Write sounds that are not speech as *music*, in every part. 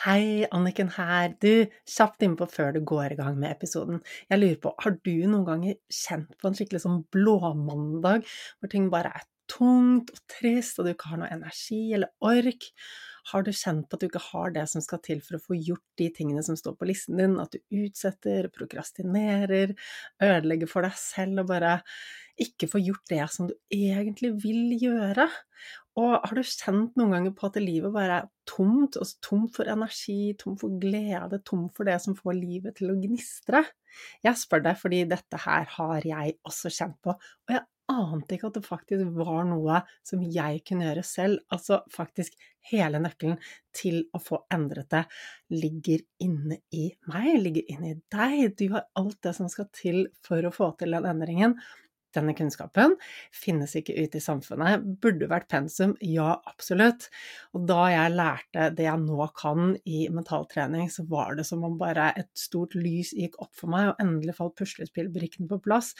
Hei, Anniken her. Du, kjapt innpå før du går i gang med episoden. Jeg lurer på, har du noen ganger kjent på en skikkelig sånn blåmandag, hvor ting bare er tungt og trist, og du ikke har noe energi eller ork? Har du kjent på at du ikke har det som skal til for å få gjort de tingene som står på listen din, at du utsetter, prokrastinerer, ødelegger for deg selv og bare ikke får gjort det som du egentlig vil gjøre? Og har du kjent noen ganger på at livet bare er tomt, altså tomt for energi, tomt for glede, tomt for det som får livet til å gnistre? Jeg spør deg fordi dette her har jeg også kjent på, og jeg ante ikke at det faktisk var noe som jeg kunne gjøre selv. Altså faktisk hele nøkkelen til å få endret det ligger inne i meg, ligger inne i deg. Du har alt det som skal til for å få til den endringen. Denne kunnskapen finnes ikke ute i samfunnet. Burde vært pensum? Ja, absolutt. Og da jeg lærte det jeg nå kan i mentaltrening, så var det som om bare et stort lys gikk opp for meg, og endelig falt puslespillbrikkene på plass.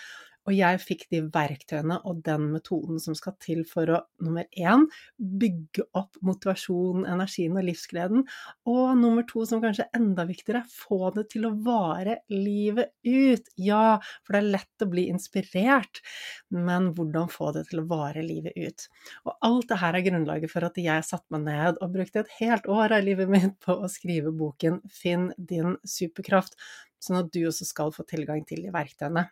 Og jeg fikk de verktøyene og den metoden som skal til for å nummer én bygge opp motivasjonen, energien og livsgleden, og nummer to, som kanskje er enda viktigere, få det til å vare livet ut. Ja, for det er lett å bli inspirert, men hvordan få det til å vare livet ut? Og alt det her er grunnlaget for at jeg satte meg ned og brukte et helt år av livet mitt på å skrive boken Finn din superkraft, sånn at du også skal få tilgang til de verktøyene.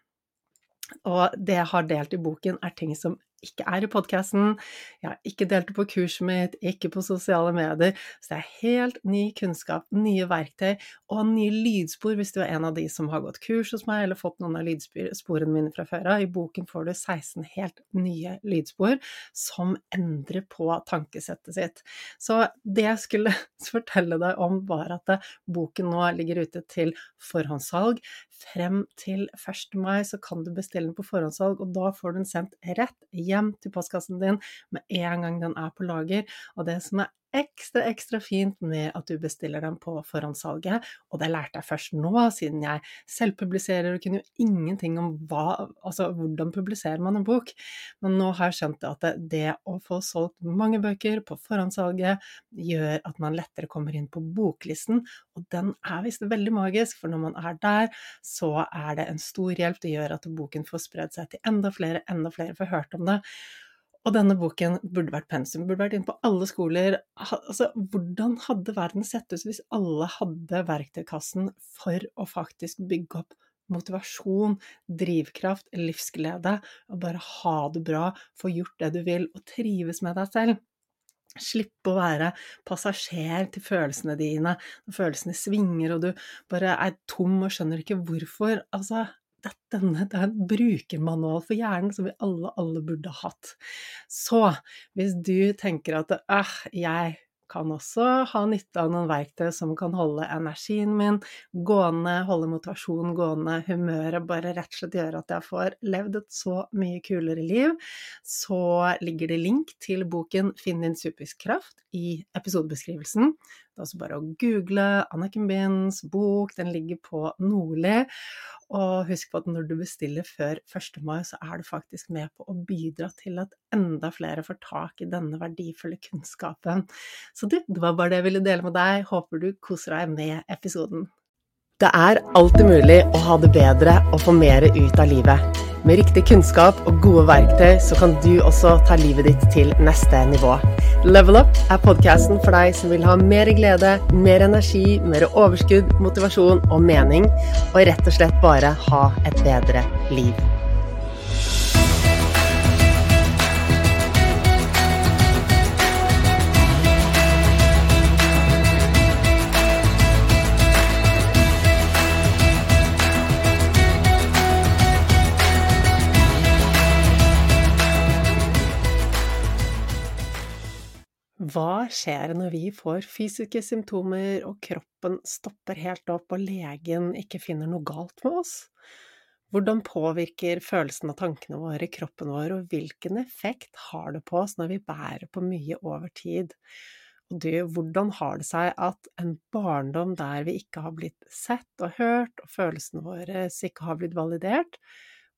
Og det jeg har delt i boken, er ting som ikke er i podkasten. Jeg har ikke delt det på kurset mitt, ikke på sosiale medier. Så det er helt ny kunnskap, nye verktøy og nye lydspor hvis du er en av de som har gått kurs hos meg eller fått noen av lydsporene mine fra før av. I boken får du 16 helt nye lydspor som endrer på tankesettet sitt. Så det jeg skulle *laughs* fortelle deg om, var at boken nå ligger ute til forhåndssalg. Frem til 1. mai så kan du bestille den på forhåndssalg, og da får du den sendt rett hjem til postkassen din med en gang den er på lager. Og det som er ekstra, ekstra fint med at du bestiller dem på forhåndssalget, og det lærte jeg først nå, siden jeg selvpubliserer og kunne jo ingenting om hva, altså hvordan publiserer man en bok, men nå har jeg skjønt at det, å få solgt mange bøker på forhåndssalget gjør at man lettere kommer inn på boklisten, og den er visst veldig magisk, for når man er der, så er det en stor hjelp. Det gjør at boken får spredd seg til enda flere, enda flere får hørt om det. Og denne boken burde vært pensum, burde vært inne på alle skoler. Altså, hvordan hadde verden sett ut hvis alle hadde verktøykassen for å faktisk bygge opp motivasjon, drivkraft, livsglede, og bare ha det bra, få gjort det du vil, og trives med deg selv? Slippe å være passasjer til følelsene dine når følelsene svinger og du bare er tom og skjønner ikke hvorfor. Altså, denne, det er en brukermanual for hjernen som vi alle, alle burde hatt. Så hvis du tenker at øh, jeg kan også ha nytte av noen verktøy som kan holde energien min gående, holde motivasjonen gående, humøret bare rett og slett gjøre at jeg får levd et så mye kulere liv, så ligger det link til boken Finn din superkraft i episodebeskrivelsen. Det er også bare å google Anniken Binds bok, den ligger på Nordli. Og husk på at når du bestiller før 1. mai, så er du faktisk med på å bidra til at enda flere får tak i denne verdifulle kunnskapen. Så du, det var bare det jeg ville dele med deg. Håper du koser deg med episoden. Det er alltid mulig å ha det bedre og få mer ut av livet. Med riktig kunnskap og gode verktøy så kan du også ta livet ditt til neste nivå. Level Up er podkasten for deg som vil ha mer glede, mer energi, mer overskudd, motivasjon og mening, og rett og slett bare ha et bedre liv. Hva skjer når vi får fysiske symptomer og kroppen stopper helt opp og legen ikke finner noe galt med oss? Hvordan påvirker følelsene og tankene våre kroppen vår, og hvilken effekt har det på oss når vi bærer på mye over tid? Og du, hvordan har det seg at en barndom der vi ikke har blitt sett og hørt, og følelsene våre ikke har blitt validert,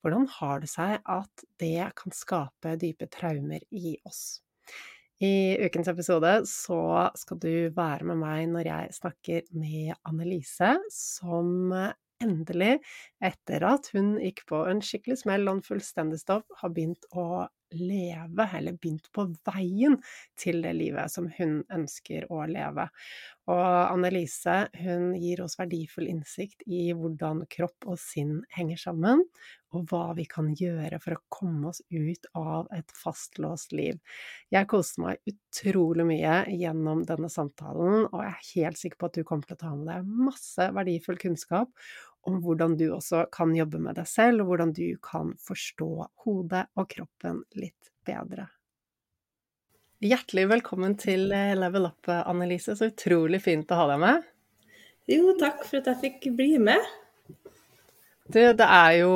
hvordan har det seg at det kan skape dype traumer i oss? I ukens episode så skal du være med meg når jeg snakker med Annelise, som endelig, etter at hun gikk på en skikkelig smell og en fullstendig stopp, har begynt å leve, eller begynt på veien til det livet som hun ønsker å leve. Og Annelise hun gir oss verdifull innsikt i hvordan kropp og sinn henger sammen, og hva vi kan gjøre for å komme oss ut av et fastlåst liv. Jeg koste meg utrolig mye gjennom denne samtalen, og jeg er helt sikker på at du kommer til å ta med deg masse verdifull kunnskap om hvordan du også kan jobbe med deg selv, og hvordan du kan forstå hodet og kroppen litt bedre. Hjertelig velkommen til eh, Level Up, Annelise. Så utrolig fint å ha deg med. Jo, takk for at jeg fikk bli med. Du, det er jo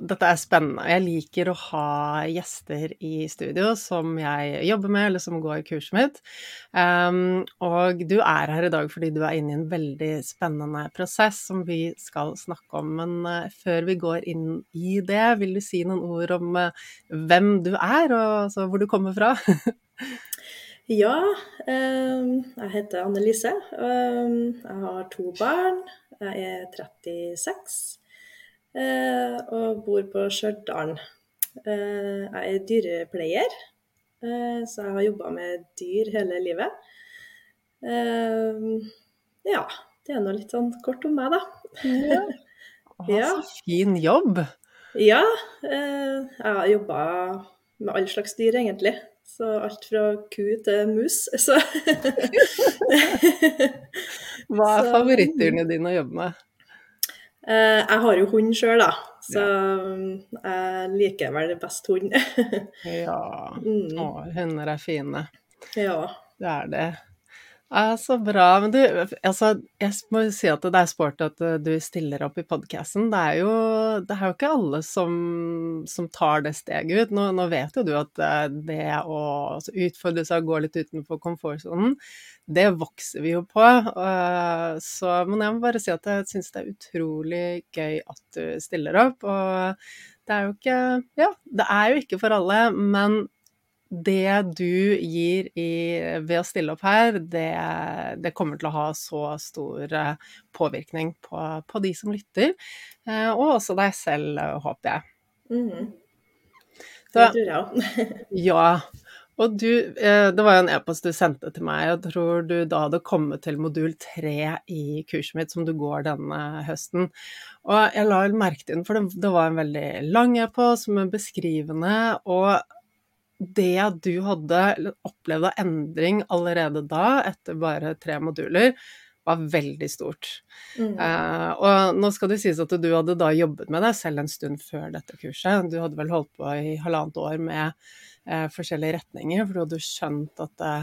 Dette er spennende. Jeg liker å ha gjester i studio som jeg jobber med, eller som går kurset mitt. Um, og du er her i dag fordi du er inne i en veldig spennende prosess som vi skal snakke om. Men uh, før vi går inn i det, vil du si noen ord om uh, hvem du er, og altså, hvor du kommer fra? *laughs* ja, um, jeg heter Annelise. Um, jeg har to barn. Jeg er 36. Eh, og bor på Stjørdal. Eh, jeg er dyrepleier, eh, så jeg har jobba med dyr hele livet. Ja, det er nå litt sånn kort om meg, da. Ja. *laughs* ja. Så fin jobb. Ja, jeg har jobba med all slags dyr, egentlig. Så alt fra ku til mus, *laughs* så Hva er favorittdyrene dine å jobbe med? Eh, jeg har jo hund sjøl, da. Så jeg liker vel best hund. *laughs* ja. Mm. Å, hunder er fine. Ja. Det er det. Ja, så bra. Men du, altså, jeg må jo si at det er sporty at du stiller opp i podkasten. Det, er jo, det er jo ikke alle som, som tar det steget ut. Nå, nå, vet jo du at eh, det å altså, utfordre seg og gå litt utenfor komfortsonen, det vokser vi jo på. Eh, så, men jeg må bare si at jeg syns det er utrolig gøy at du stiller opp. Og det er jo ikke Ja, det er jo ikke for alle, men det du gir i, ved å stille opp her, det, det, kommer til å ha så stor eh, påvirkning på, på de som lytter, eh, og også deg selv, eh, håper jeg. Mm. Det tror jeg òg. *laughs* ja. Og du, det var jo en e-post du sendte til meg, jeg tror du da hadde kommet til modul tre i kurset mitt som du går denne høsten. Og jeg la merke til den, for det, det var en veldig lang e-post men beskrivende, og det du hadde opplevd av endring allerede da, etter bare tre moduler, var veldig stort. Mm. Uh, og nå skal det sies at du hadde da jobbet med deg selv en stund før dette kurset. Du hadde vel holdt på i halvannet år med uh, forskjellige retninger, for du hadde skjønt at det,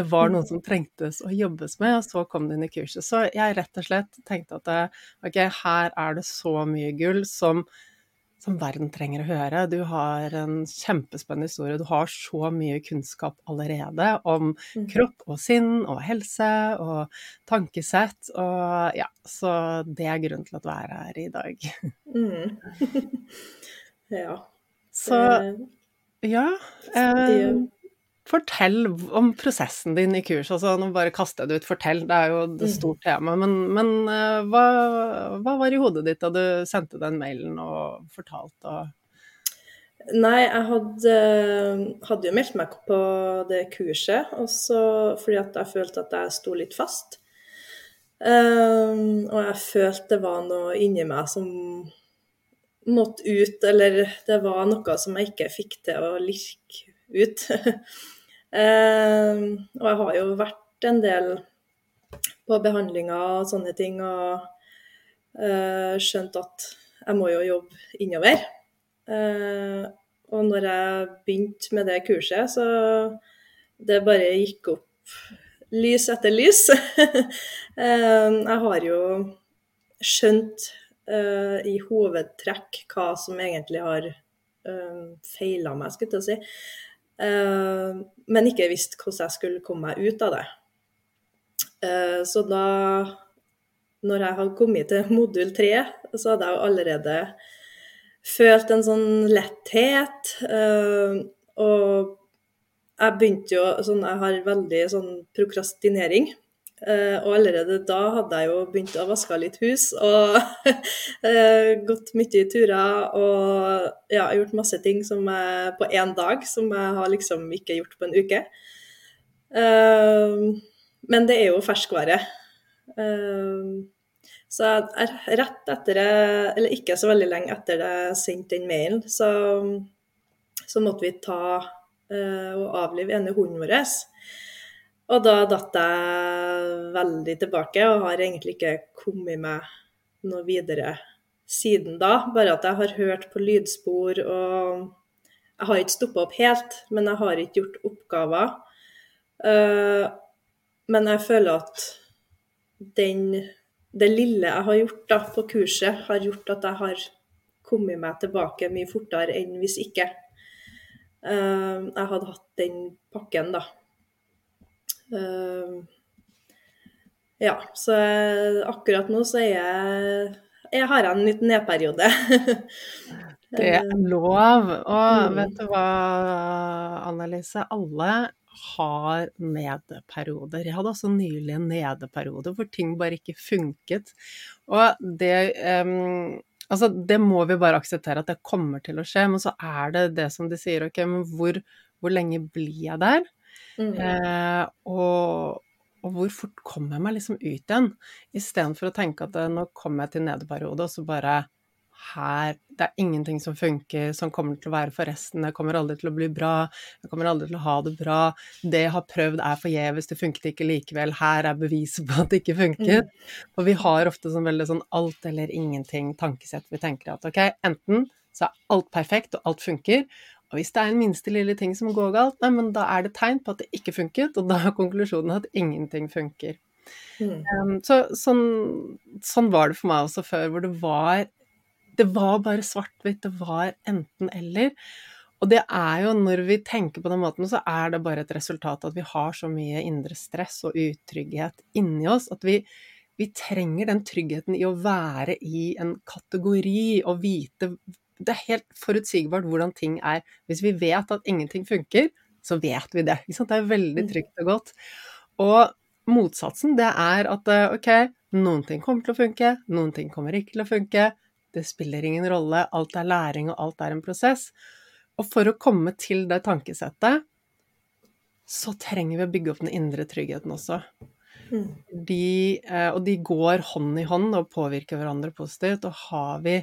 det var noe mm. som trengtes å jobbes med, og så kom du inn i kurset. Så jeg rett og slett tenkte at ok, her er det så mye gull som som verden trenger å høre. Du har en kjempespennende historie. Du har så mye kunnskap allerede om mm. kropp og sinn og helse og tankesett. Og ja, så det er grunnen til at du er her i dag. Mm. *laughs* ja. Så ja. Eh, Fortell om prosessen din i kurs. Altså, nå bare kaster jeg det ut, fortell, det er jo et mm. stort tema. Men, men uh, hva, hva, var i hodet ditt da du sendte den mailen og fortalte? Og... Nei, jeg hadde, hadde, jo meldt meg på det kurset, også fordi at jeg følte at jeg sto litt fast. Um, og jeg følte det var noe inni meg som måtte ut, eller det var noe som jeg ikke fikk til å lirke ut. *laughs* Uh, og jeg har jo vært en del på behandlinger og sånne ting, og uh, skjønt at jeg må jo jobbe innover. Uh, og når jeg begynte med det kurset, så det bare gikk opp lys etter lys. *laughs* Ehm, jeg har jo skjønt eh, i hovedtrekk hva som egentlig har um, feila meg, skulle jeg si. Eh, men ikke visste hvordan jeg skulle komme meg ut av det. Eh, så da, når jeg hadde kommet til modul tre, så hadde jeg allerede følt en sånn letthet. Eh, og jeg begynte jo sånn Jeg har veldig sånn prokrastinering. Uh, og allerede da hadde jeg jo begynt å vaske litt hus og uh, *laughs* gått mye turer og ja, gjort masse ting jeg, på én dag som jeg har liksom ikke gjort på en uke. Uh, men det er jo ferskvare. så jeg, rett etter det, eller ikke så veldig lenge etter det jeg sendte den mailen, så, så måtte vi ta og avlive ene hunden vår. Og da datt jeg veldig tilbake, og har egentlig ikke kommet meg noe videre siden da. Bare at jeg har hørt på lydspor og Jeg har ikke stoppa opp helt, men jeg har ikke gjort oppgaver. Uh, men jeg føler at den, det lille jeg har gjort da på kurset, har gjort at jeg har kommet meg tilbake mye fortere enn hvis ikke. Uh, jeg hadde hatt den pakken, da. Uh, ja, så akkurat nå så er jeg Jeg har en liten nedperiode. *laughs* det er lov. Og mm. vet du hva, Annelise? Alle har nedeperioder. Jeg hadde også nylig en nedeperiode hvor ting bare ikke funket. Og det um, Altså, det må vi bare akseptere at det kommer til å skje, men så er det det som de sier, ok, men hvor, hvor lenge blir jeg der? Mm. Eh, og, og, hvor fort kommer jeg meg liksom ut igjen? Istedenfor å tenke at eh, nå kommer jeg til nedeperiode, og så bare her Det er ingenting som funker, som kommer til å være for resten. Jeg kommer aldri til å bli bra. Jeg kommer aldri til å ha det bra. Det jeg har prøvd er forgjeves, det funket ikke likevel. Her er beviset på at det ikke funker. Mm. Og vi har ofte sånn veldig sånn alt eller ingenting-tankesett. Vi tenker at ok, enten så er alt perfekt og alt funker, og hvis det er en minste lille ting som går galt, nei, men da er det tegn på at det ikke funket, og da er konklusjonen at ingenting funker. Mm. Um, så sånn, sånn, var det for meg også før, hvor det var Det var bare svart-hvitt, det var enten-eller. Og det er jo, når vi tenker på den måten, så er det bare et resultat at vi har så mye indre stress og utrygghet inni oss at vi, vi trenger den tryggheten i å være i en kategori og vite det er helt forutsigbart hvordan ting er. Hvis vi vet at ingenting funker, så vet vi det. Det er veldig mm. trygt og godt. Og motsatsen, det er at eh, ok, noen ting kommer til å funke, noen ting kommer ikke til å funke. Det spiller ingen rolle. Alt er læring, og alt er en prosess. Og for å komme til det tankesettet, så trenger vi å bygge opp den indre tryggheten også. Mm. De, eh, og de går hånd i hånd og påvirker hverandre positivt. Og har vi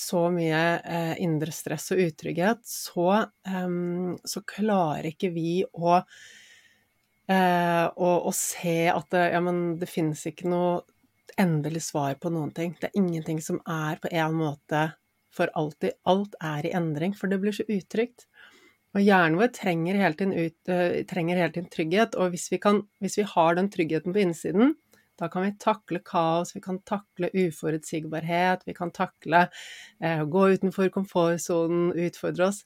så mye eh, indre stress og utrygghet, så, um, så klarer ikke vi å, eh, å, å se at det, ja, men det finnes ikke noe endelig svar på noen ting. Det er ingenting som er på en måte for alltid. Alt er i endring, for det blir så utrygt. Og hjernen vår trenger hele tiden, ut, uh, trenger hele tiden trygghet, og hvis vi, kan, hvis vi har den tryggheten på innsiden, da kan vi takle kaos, vi kan takle uforutsigbarhet, vi kan takle eh, å gå utenfor komfortsonen, utfordre oss.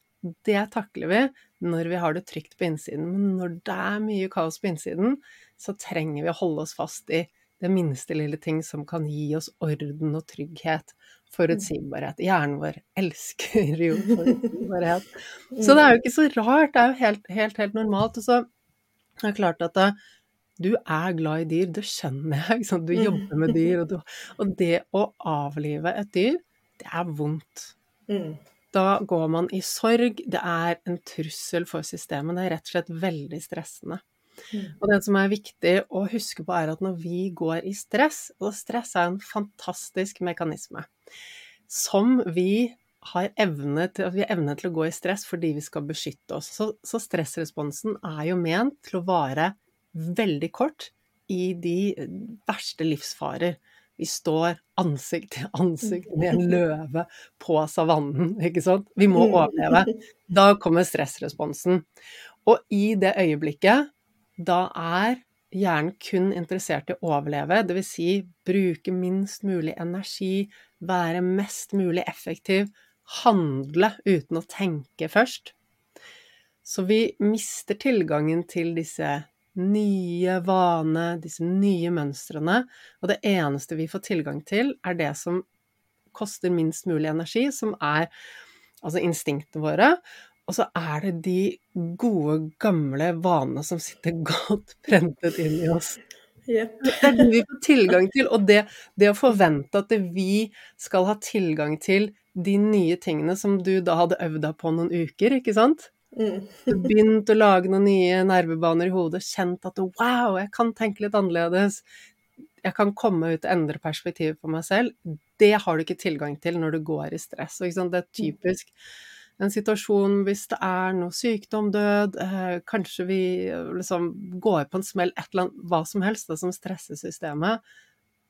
Det takler vi når vi har det trygt på innsiden. Men når det er mye kaos på innsiden, så trenger vi å holde oss fast i det minste lille ting som kan gi oss orden og trygghet. Forutsigbarhet. Hjernen vår elsker jo forutsigbarhet. *laughs* Så det er jo ikke så rart, det er jo helt, helt, helt normalt. Og så er det klart at det, du er glad i dyr, det skjønner jeg. Sant? Du mm. jobber med dyr, og, du, og, det å avlive et dyr, det er vondt. Mm. Da går man i sorg, det er en trussel for systemet, det er rett og slett veldig stressende. Mm. Og det som er viktig å huske på, er at når vi går i stress, og stress er en fantastisk mekanisme som vi har evne til, vi har evne til å gå i stress fordi vi skal beskytte oss. Så, så stressresponsen er jo ment til å vare veldig kort i de verste livsfarer. Vi står ansikt til ansikt med en *laughs* løve på savannen, ikke sant. Vi må overleve. Da kommer stressresponsen. Og i det øyeblikket, da er hjernen kun interessert i å overleve, dvs. Si, bruke minst mulig energi, være mest mulig effektiv, handle uten å tenke først. Så vi mister tilgangen til disse nye vane, disse nye mønstrene, og det eneste vi får tilgang til, er det som koster minst mulig energi, som er altså instinktene våre. Og så er det de gode, gamle vanene som sitter *laughs* godt prentet inn i oss. Yep. Det er det vi får tilgang til, og det, det å forvente at vi skal ha tilgang til de nye tingene som du da hadde øvd deg på noen uker, ikke sant? Mm. Begynt å lage noen nye nervebaner i hodet, kjent at wow, jeg kan tenke litt annerledes. Jeg kan komme ut og endre perspektivet på meg selv. Det har du ikke tilgang til når du går i stress. Det er typisk en situasjon hvis det er noe sykdom, død, eh, kanskje vi eh, liksom går på en smell, et eller annet, hva som helst, det som stresser systemet,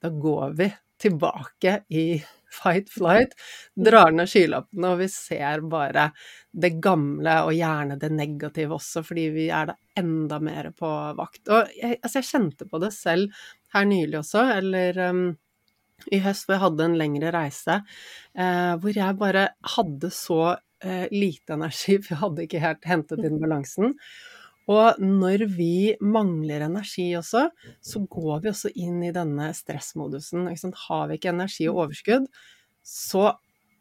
da går vi tilbake i fight flight, drar ned skylappene, og vi ser bare det gamle, og gjerne det negative også, fordi vi er da enda mer på vakt. Og jeg, altså jeg kjente på det selv her nylig også, eller um, i høst hvor jeg hadde en lengre reise, eh, hvor jeg bare hadde så eh, lite energi, for jeg hadde ikke helt hentet inn balansen. Og når vi mangler energi også, så går vi også inn i denne stressmodusen. Har vi ikke energi og overskudd, så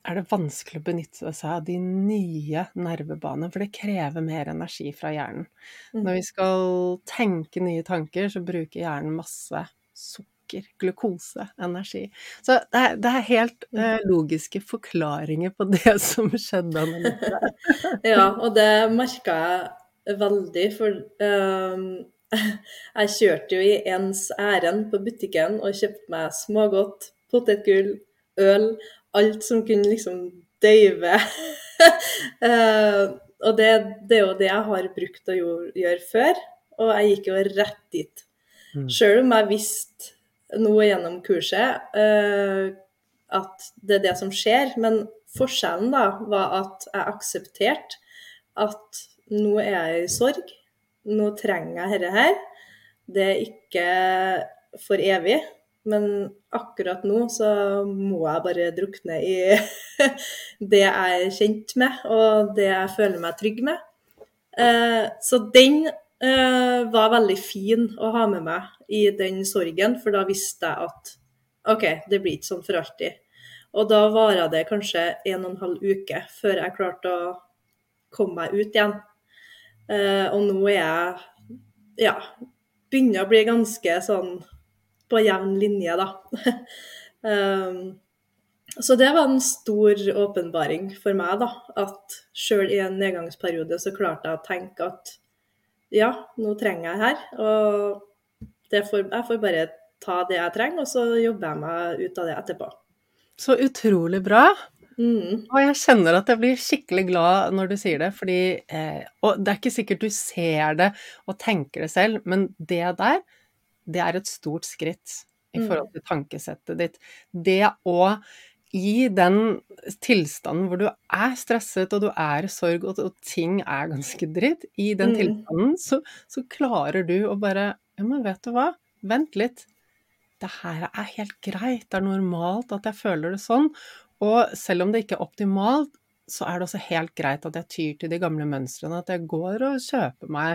er det vanskelig å benytte seg av de nye nervebanene, for det krever mer energi fra hjernen. Når vi skal tenke nye tanker, så bruker hjernen masse sukker, glukose, energi. Så det er, det er helt eh, logiske forklaringer på det *laughs* som skjedde. *laughs* Ja, og det merka jeg veldig, for um, *laughs* jeg kjørte jo i ens ærend på butikken og kjøpte meg smågodt, potetgull, øl, alt som kunne liksom døyve. uh, *laughs* og det, det er jo det jeg har brukt å gjøre, før, og jeg gikk jo rett dit. Mm. Sjøl om jeg visste noe gjennom kurset uh, at det er det som skjer, men forskjellen da var at jeg aksepterte at nå er jeg i sorg, nå trenger jeg dette her. Det er ikke for evig, men akkurat nå så må jeg bare drukne i *laughs* det jeg er kjent med, og det jeg føler meg trygg med. Eh, så den eh, var veldig fin å ha med meg i den sorgen, for da visste jeg at OK, det blir ikke sånn for alltid. Og da vara det kanskje en og en halv uke før jeg klarte å komme meg ut igjen. Eh, og nå er jeg ja, begynner å bli ganske sånn på jevn linje, da. um, *laughs* så det var en stor åpenbaring for meg, da. At sjøl i en nedgangsperiode så klarte jeg å tenke at ja, nå trenger jeg her. Og får, jeg får bare ta det jeg trenger, og så jobber jeg meg ut av det etterpå. Så utrolig bra. Mm. Og jeg kjenner at jeg blir skikkelig glad når du sier det, fordi eh, Og det er ikke sikkert du ser det og tenker det selv, men det der, det er et stort skritt i Mm. forhold til tankesettet ditt. Det å i den tilstanden hvor du er stresset og du er i sorg og, og ting er ganske dritt, i den Mm. tilstanden så, så klarer du å bare Ja, men vet du hva? Vent litt. Det her er helt greit. Det er normalt at jeg føler det sånn. Og selv om det ikke er optimalt, så er det også helt greit at jeg tyr til de gamle mønstrene. At jeg går og kjøper meg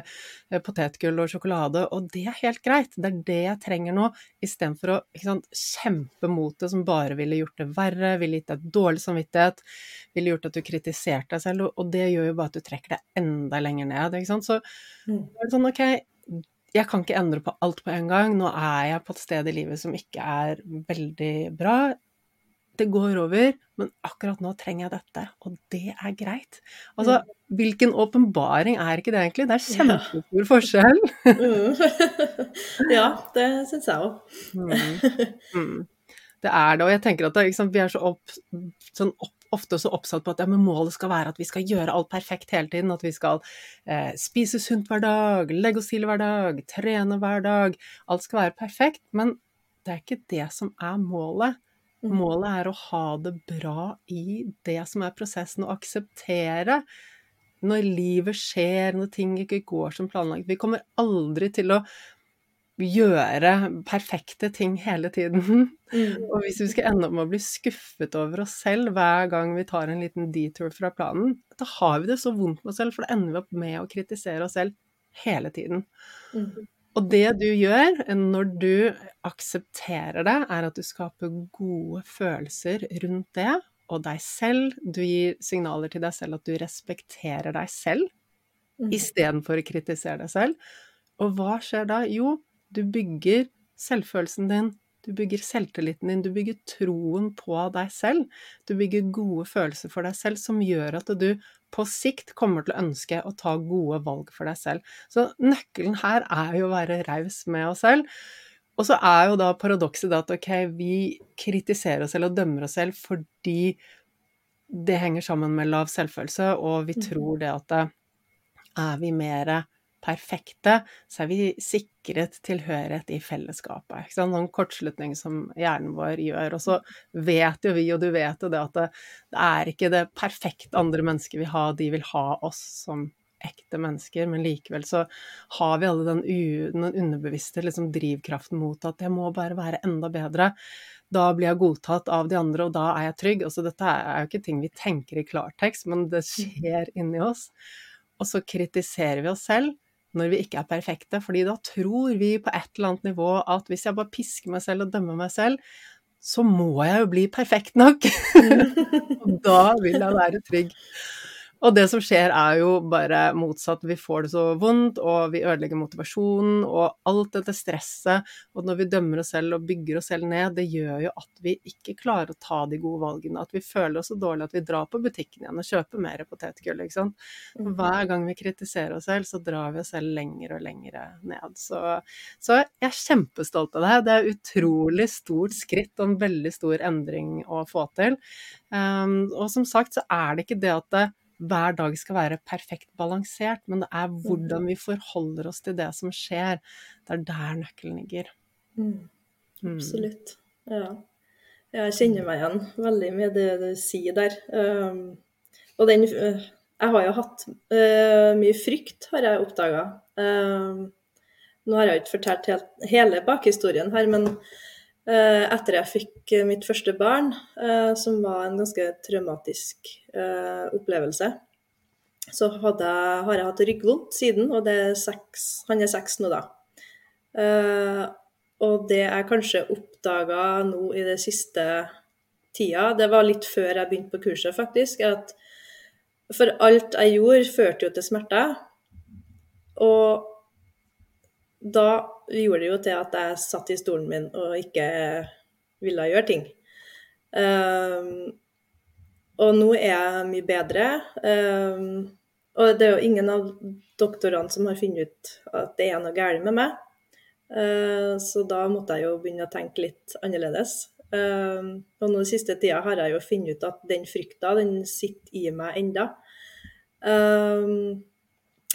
eh, potetgull og sjokolade, og det er helt greit. Det er det jeg trenger nå, istedenfor å sant, kjempe mot det som bare ville gjort det verre, ville gitt deg dårlig samvittighet, ville gjort at du kritiserte deg selv, og det gjør jo bare at du trekker deg enda lenger ned. ikke sant. Så Mm. det er sånn, ok, jeg kan ikke endre på alt på en gang. Nå er jeg på et sted i livet som ikke er veldig bra. Det går over, men akkurat nå trenger jeg dette, og det er greit. Altså, hvilken åpenbaring er ikke det egentlig? Det er kjempestor forskjell. Mm. *laughs* ja, det syns jeg òg. Mm. Mm. Det er det, og jeg tenker at det, liksom, vi er så, opp, sånn opp, ofte så oppsatt på at ja, målet skal være at vi skal gjøre alt perfekt hele tiden. At vi skal eh, spise sunt hver dag, legge oss til hver dag, trene hver dag. Alt skal være perfekt. Men det er ikke det som er målet. Mm. Målet er å ha det bra i det som er prosessen, og akseptere når livet skjer, når ting ikke går som planlagt. Vi kommer aldri til å gjøre perfekte ting hele tiden. Mm. Og hvis vi skal ende opp med å bli skuffet over oss selv hver gang vi tar en liten detour fra planen, da har vi det så vondt med oss selv, for da ender vi opp med å kritisere oss selv hele tiden. Mm. Og det du gjør når du aksepterer det, er at du skaper gode følelser rundt det, og deg selv. Du gir signaler til deg selv at du respekterer deg selv, Mm. istedenfor å kritisere deg selv. Og hva skjer da? Jo, du bygger selvfølelsen din, du bygger selvtilliten din, du bygger troen på deg selv. Du bygger gode følelser for deg selv som gjør at du på sikt kommer til å ønske å ta gode valg for deg selv. Så nøkkelen her er jo å være raus med oss selv. Og så er jo da paradokset at ok, vi kritiserer oss selv og dømmer oss selv fordi det henger sammen med lav selvfølelse, og vi Mhm. tror det at er vi mer perfekte, så er vi sikret tilhørighet i fellesskapet. Ikke sant? Noen kortslutning som hjernen vår gjør. Og så vet jo vi, og du vet jo det, at det, det er ikke det perfekte andre mennesker vil ha, de vil ha oss som ekte mennesker, men likevel så har vi alle den, u, den underbevisste liksom, drivkraften mot at jeg må bare være enda bedre. Da blir jeg godtatt av de andre, og da er jeg trygg. Altså, dette er jo ikke ting vi tenker i klartekst, men det skjer inni oss. Og så kritiserer vi oss selv når vi ikke er perfekte, fordi da tror vi på et eller annet nivå at hvis jeg bare pisker meg selv og dømmer meg selv, så må jeg jo bli perfekt nok. *laughs* og da vil jeg være trygg. Og det som skjer er jo bare motsatt. Vi får det så vondt, og vi ødelegger motivasjonen, og alt dette stresset. Og når vi dømmer oss selv og bygger oss selv ned, det gjør jo at vi ikke klarer å ta de gode valgene. At vi føler oss så dårlig at vi drar på butikken igjen og kjøper mer potetgull, ikke sant. Og hver gang vi kritiserer oss selv, så drar vi oss selv lenger og lenger ned. Så, så jeg er kjempestolt av det. Det er utrolig stort skritt og en veldig stor endring å få til. Um, og som sagt så er det ikke det at det hver dag skal være perfekt balansert, men det er hvordan vi forholder oss til det som skjer. Det er der nøkkelen ligger. Mm. Mm. Absolutt. Ja. Jeg kjenner meg igjen veldig med det du sier der. Um, og den uh, Jeg har jo hatt uh, mye frykt, har jeg oppdaga. Um, nå har jeg ikke fortalt helt, hele bakhistorien her, men etter jeg fikk mitt første barn, som var en ganske traumatisk opplevelse, så hadde, har jeg hatt ryggvondt siden, og er seks, han er seks nå, da. og det jeg kanskje oppdaga nå i det siste tida, det var litt før jeg begynte på kurset, faktisk, at for alt jeg gjorde, førte jo til smerter. Og da gjorde det jo til at jeg satt i stolen min og ikke ville gjøre ting. Um, og nå er jeg mye bedre. Um, og det er jo ingen av doktorene som har funnet ut at det er noe galt med meg. Uh, så da måtte jeg jo begynne å tenke litt annerledes. Og nå siste tida har jeg jo funnet ut at den frykta, den sitter i meg enda.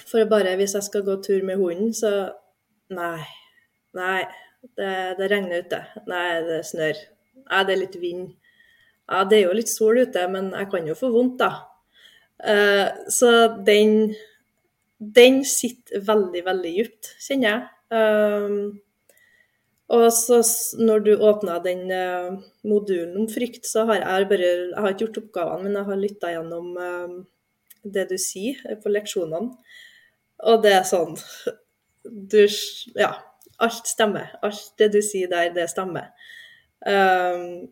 For bare hvis jeg skal gå tur med hunden, så Nei. Nei, det, det regner ute. Nei, det snør. Nei, det er litt vind. Ja, det er jo litt sol ute, men jeg kan jo få vondt, da. så den Den sitter veldig, veldig dypt, kjenner jeg. Um, og så når du åpna den uh, modulen om frykt, så har jeg bare Jeg har ikke gjort oppgavene, men jeg har lytta gjennom uh, det du sier på leksjonene. Og det er sånn du Ja. Alt stemmer. Alt det du sier der, det stemmer. Um,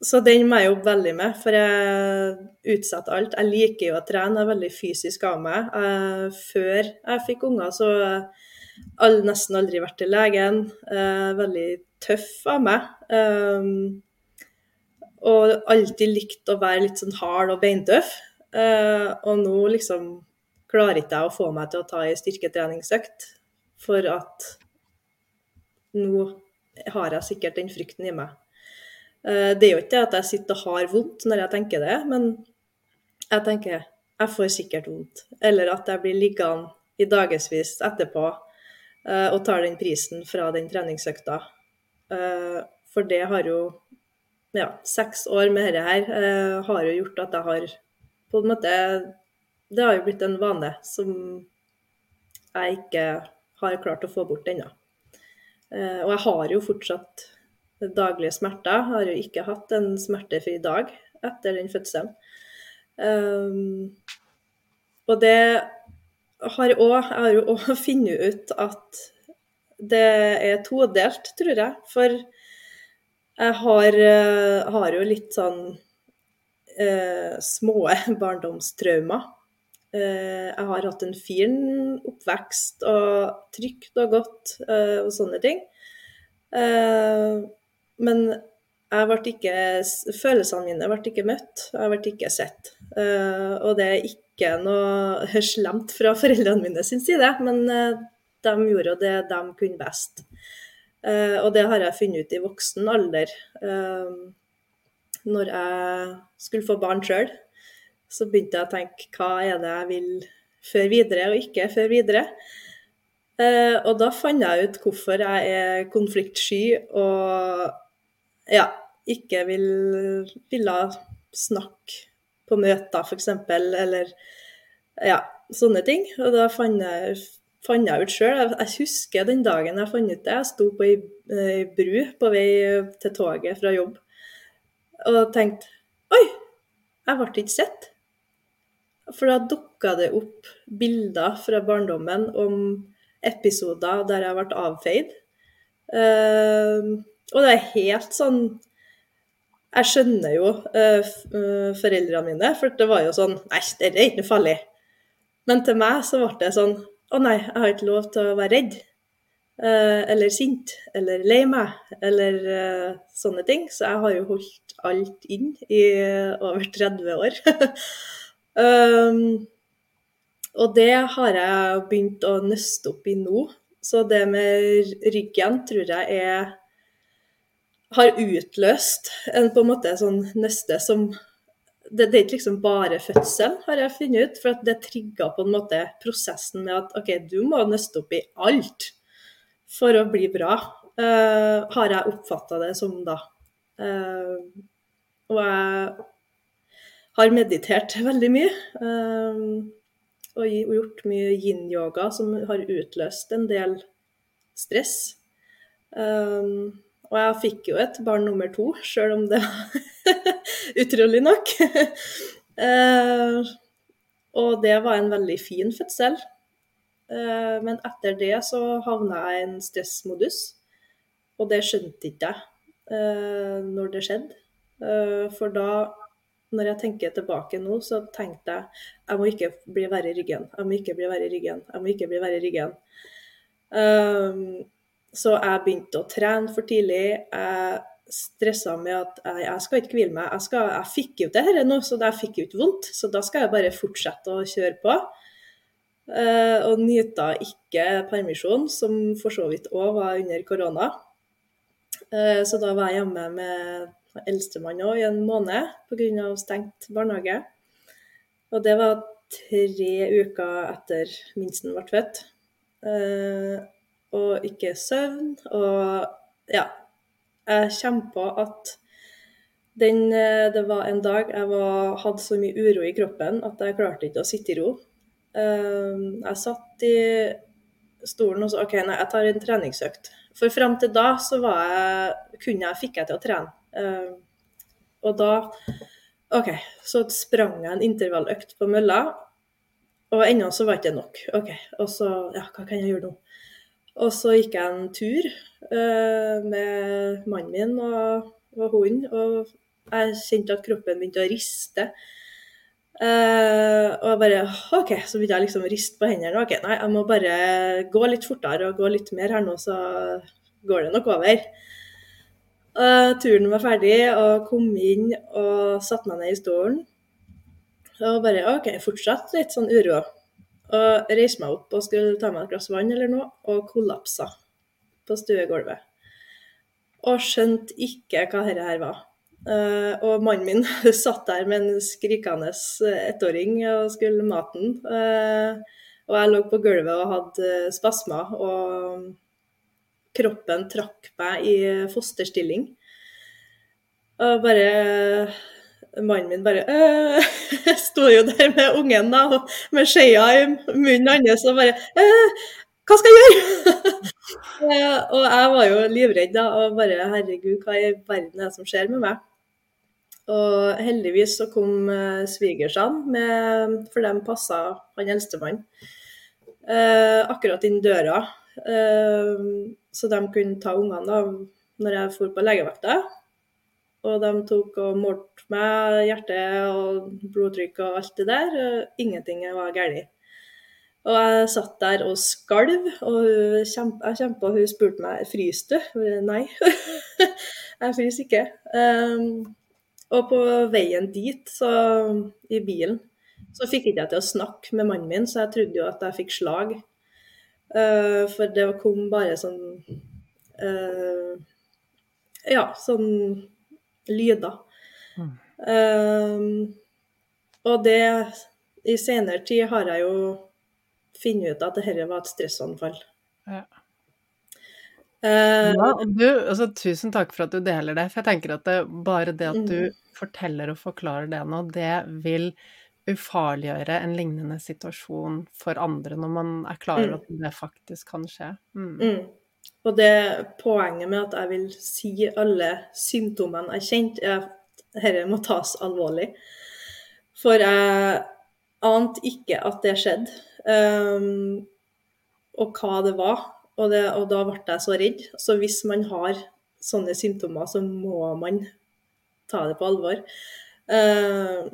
så den må jeg jobbe veldig med, for jeg utsetter alt. Jeg liker jo å trene, jeg er veldig fysisk av meg. Uh, før jeg fikk unger, så har jeg nesten aldri vært til legen. Uh, veldig tøff av meg. Um, og alltid likt å være litt sånn hard og beintøff. Uh, og nå liksom klarer ikke jeg å få meg til å ta ei styrketreningsøkt, for at nå har jeg sikkert den frykten i meg. Det er jo ikke det at jeg sitter og har vondt når jeg tenker det, men jeg tenker jeg får sikkert vondt. Eller at jeg blir liggende i dagevis etterpå og tar den prisen fra den treningsøkta. For det har jo ja, seks år med dette her har jo gjort at jeg har på en måte Det har jo blitt en vane som jeg ikke har klart å få bort ennå. Og jeg har jo fortsatt daglige smerter. Har jo ikke hatt en smertefri dag etter den fødselen. Um, og det har òg Jeg har jo òg *laughs* funnet ut at det er todelt, tror jeg. For jeg har, har jo litt sånn eh, små *laughs* barndomstraumer. Eh, jeg har hatt en fin oppvekst og trygt og godt eh, og sånne ting. Eh, men ikke, følelsene mine ble ikke møtt, jeg ble ikke sett. Og det er ikke noe *laughs* slemt fra foreldrene mine sin side, men de gjorde det de kunne best. og det har jeg funnet ut i voksen alder. når jeg skulle få barn sjøl, så begynte jeg å tenke hva er det jeg vil føre videre og ikke føre videre. Eh, og da fant jeg ut hvorfor jeg er konfliktsky og ja, ikke vil ville snakke på møter, f.eks., eller ja, sånne ting. Og da fant jeg, jeg ut sjøl. Jeg husker den dagen jeg fant ut det. Jeg sto på ei, ei bru på vei til toget fra jobb og tenkte Oi, jeg ble ikke sett. For da dukka det opp bilder fra barndommen om episoder der jeg ble avfeid. Uh, og det er helt sånn Jeg skjønner jo uh, foreldrene mine, for det var jo sånn Nei, det er ikke noe farlig. Men til meg så ble det sånn Å nei, jeg har ikke lov til å være redd. Eller sint. Eller lei meg. Eller sånne ting. Så jeg har jo holdt alt inn i over 30 år. *laughs* Um, og det har jeg begynt å nøste opp i nå. Så det med ryggen tror jeg er har utløst en på en måte sånn nøste som det, det, er ikke liksom bare fødselen, har jeg funnet ut. For det trigga på en måte prosessen med at OK, du må nøste opp i alt for å bli bra. Uh, har jeg oppfatta det som da. Uh, og jeg har meditert veldig mye. Um, og gjort mye yin-yoga som har utløst en del stress. Um, og jeg fikk jo et barn nummer to, sjøl om det var *laughs* utrolig nok. uh, *laughs* og det var en veldig fin fødsel. Men etter det så havna jeg i en stressmodus, og det skjønte ikke jeg uh, når det skjedde. for da når jeg tenker tilbake nå, så tenkte jeg jeg må ikke bli verre i ryggen. Jeg må ikke bli verre i ryggen. Jeg må ikke bli verre i ryggen. Um, så jeg begynte å trene for tidlig. Jeg stressa med at jeg, jeg skal ikke hvile meg. Jeg, skal, jeg fikk jo det dette nå, så jeg fikk jo ikke vondt. Så da skal jeg bare fortsette å kjøre på. Uh, og nyta ikke permisjon, som for så vidt òg var under korona. Uh, så da var jeg hjemme med eldstemann òg i en måned pga. stengt barnehage. Og det var tre uker etter minsten ble født. Eh, og ikke søvn. Og ja, jeg kommer på at den, eh, det var en dag jeg var, hadde så mye uro i kroppen at jeg klarte ikke å sitte i ro. Uh, jeg satt i stolen og så OK, nei, jeg tar en treningsøkt. For fram til da så jeg, jeg, fikk jeg til å trene. Uh, og da OK, så sprang jeg en intervalløkt på mølla, og ennå så var ikke det nok. OK, og så Ja, hva kan jeg gjøre nå? Og så gikk jeg en tur uh, med mannen min og, og hunden, og jeg kjente at kroppen begynte å riste. Uh, og bare OK, så begynte jeg liksom å riste på hendene. OK, nei, jeg må bare gå litt fortere og gå litt mer her nå, så går det nok over. Uh, turen var ferdig, og kom inn og satte meg ned i stolen. Og bare OK, fortsatt litt sånn uro. Og reiste meg opp og skulle ta meg et glass vann eller noe, og kollapsa på stuegulvet. Og skjønte ikke hva dette her var. Uh, og mannen min *laughs* satt der med en skrikende ettåring og skulle maten. Uh, og jeg lå på gulvet og hadde spasmer. og kroppen trakk meg i fosterstilling. Og bare Mannen min bare øh, *laughs* sto jo der med ungen da, med skjea i munnen hans og bare Hva skal jeg gjøre? *laughs* og jeg var jo livredd da, og bare Herregud, hva i verden er det som skjer med meg? Og heldigvis så kom uh, svigersene, for de passa han eldstemann uh, akkurat inn døra. Uh, så de kunne ta ungene da når jeg dro på legevakta. Og de tok og målte meg hjerte og blodtrykk og alt det der. og Ingenting var galt. Og jeg satt der og skalv, og jeg kjempa, og hun spurte meg fryser du. Nei, *laughs* jeg fryser ikke. Um, og på veien dit, så, i bilen, så fikk jeg ikke til å snakke med mannen min, så jeg trodde jo at jeg fikk slag. Uh, for det kom bare sånn uh, Ja, sånn lyder. Mm. Uh, og det I senere tid har jeg jo funnet ut at dette var et stressanfall. Ja. Ja, du, altså, tusen takk for at du deler det. For jeg tenker at det, bare det at du mm. forteller og forklarer det nå, det vil ufarliggjøre en lignende situasjon for andre når man er klar over mm. at det faktisk kan skje. Mm. mm. Og det poenget med at jeg vil si alle symptomene jeg kjente, er at dette må tas alvorlig. For jeg ante ikke at det skjedde. Um, og hva det var. Og, det, og, da ble jeg så redd. Så hvis man har sånne symptomer, så må man ta det på alvor. Uh,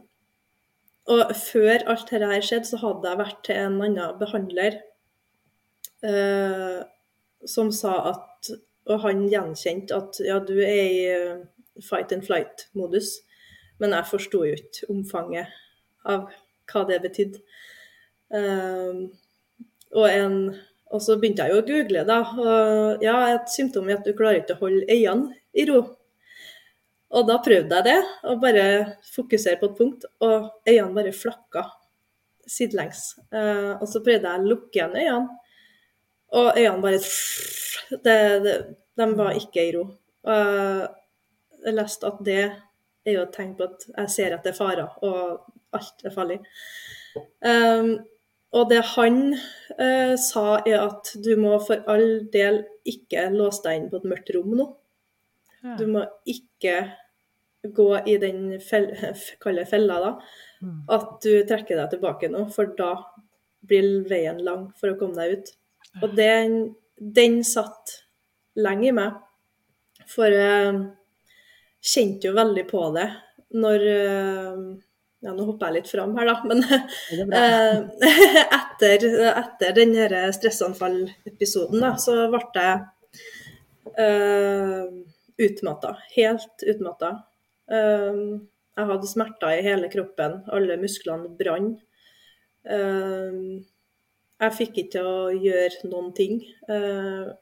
og før alt dette her skjedde, så hadde jeg vært til en annen behandler eh, som sa at Og han gjenkjente at ja, du er i eh, fight and flight-modus. Men jeg forsto jo ikke omfanget av hva det betydde. Eh, og, en, og, så begynte jeg jo å google, da. Og ja, et symptom er at du klarer ikke å holde øynene i ro. Og da prøvde jeg det, å bare fokusere på et punkt, og øynene bare flakka sidelengs. Uh, og så prøvde jeg å lukke igjen øynene, og øynene bare *sniffs* det, det, De var ikke i ro. Uh, jeg leste at det er jo et tegn på at jeg ser at det er farer, og alt er farlig. Um, og det han uh, sa, er at du må for all del ikke låse deg inn på et mørkt rom nå. Du må ikke gå i den fel *laughs* kalde fella da, mm. at du trekker deg tilbake nå, for da blir veien lang for å komme deg ut. Og den, den satt lenge i meg, for jeg kjente jo veldig på det når eh, ja, Nå hopper jeg litt fram her, da. Men eh, *laughs* etter, etter den stressanfall-episoden, da, så ble jeg uh, utmatta. Helt utmatta. Uh, jeg hadde smerter i hele kroppen. Alle musklene brant. Uh, jeg fikk ikke til å gjøre noen ting. Uh,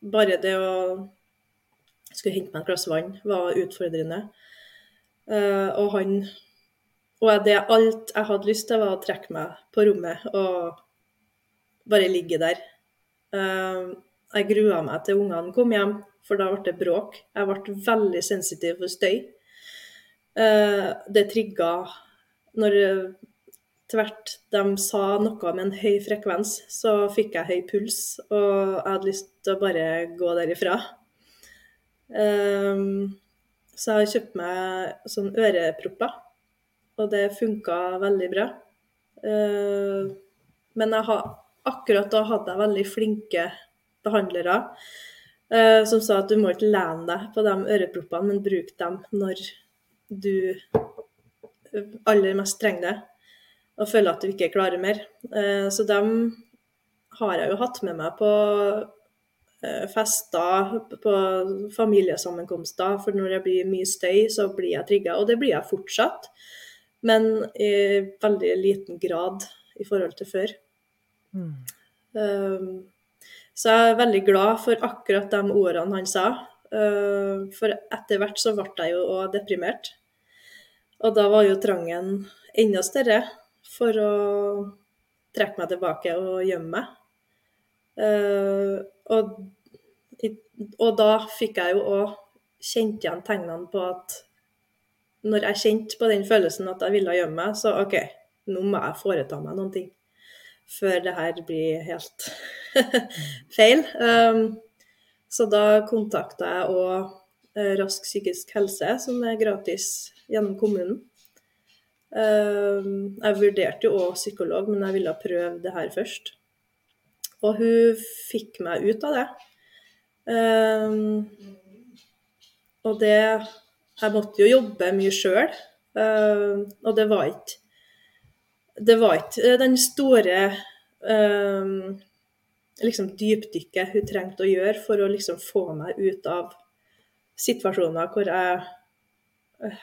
bare det å skulle hente meg et glass vann var utfordrende. Og han og det alt jeg hadde lyst til, var å trekke meg på rommet og bare ligge der. Jeg grua meg til ungene kom hjem, for da ble det bråk. Jeg ble veldig sensitiv for støy. Uh, det trigga når tvert de sa noe med en høy frekvens, så fikk jeg høy puls, og jeg hadde lyst til å bare gå derifra. Um, så jeg har kjøpt meg sånn ørepropper og det funka veldig bra. Uh, men har, akkurat da hadde jeg veldig flinke behandlere uh, som sa at du må ikke lene deg på de øreproppene, men bruk dem når du aller mest trenger det og føler at du ikke klarer mer. Eh, så dem har jeg jo hatt med meg på fester, på familiesammenkomster. For når det blir mye støy, så blir jeg trigga. Og det blir jeg fortsatt men i veldig liten grad i forhold til før. Mm. Så jeg er veldig glad for akkurat de ordene han sa. For etter hvert så ble jeg jo òg deprimert. Og da var jo trangen enda større for å trekke meg tilbake og gjemme meg. Uh, og, og, da fikk jeg jo òg kjent igjen tegnene på at når jeg kjente på den følelsen at jeg ville gjemme meg, så OK, nå må jeg foreta meg noen ting før det her blir helt *laughs* feil. Um, så da kontakta jeg òg uh, Rask psykisk helse, som er gratis gjennom kommunen. Um, jeg vurderte jo òg psykolog, men jeg ville prøve det her først. Og hun fikk meg ut av det. Um, og det jeg måtte jo jobbe mye sjøl. Uh, og det var ikke Det var ikke den store liksom dypdykket hun trengte å gjøre for å liksom få meg ut av situasjoner hvor jeg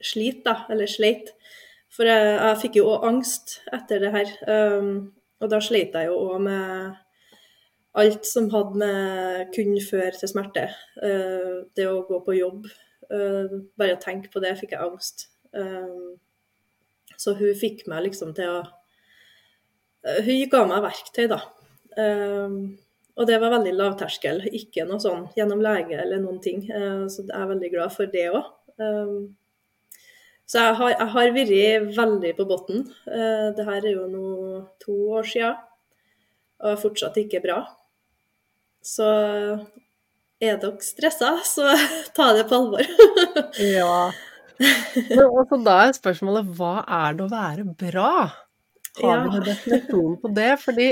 uh, sliter, da, eller sleit. For jeg, jeg fikk jo òg angst etter det her. Um, og da sleit jeg jo òg med alt som hadde med kun før til smerte. Uh, det å gå på jobb. Uh, bare å tenke på det fikk jeg angst. Um, så hun fikk meg liksom til å uh, Hun ga meg verktøy, da. Um, og det var veldig lavterskel. Ikke noe sånn gjennom lege eller noen ting. så jeg er veldig glad for det òg. Så jeg har, jeg har vært veldig på bunnen. Uh, det her er jo nå to år siden, og er fortsatt ikke bra. Så er dere stressa, så *laughs* ta det på alvor. *laughs* ja. Men også da er spørsmålet hva er det å være bra? Har ja. vi noen definisjon på det? Fordi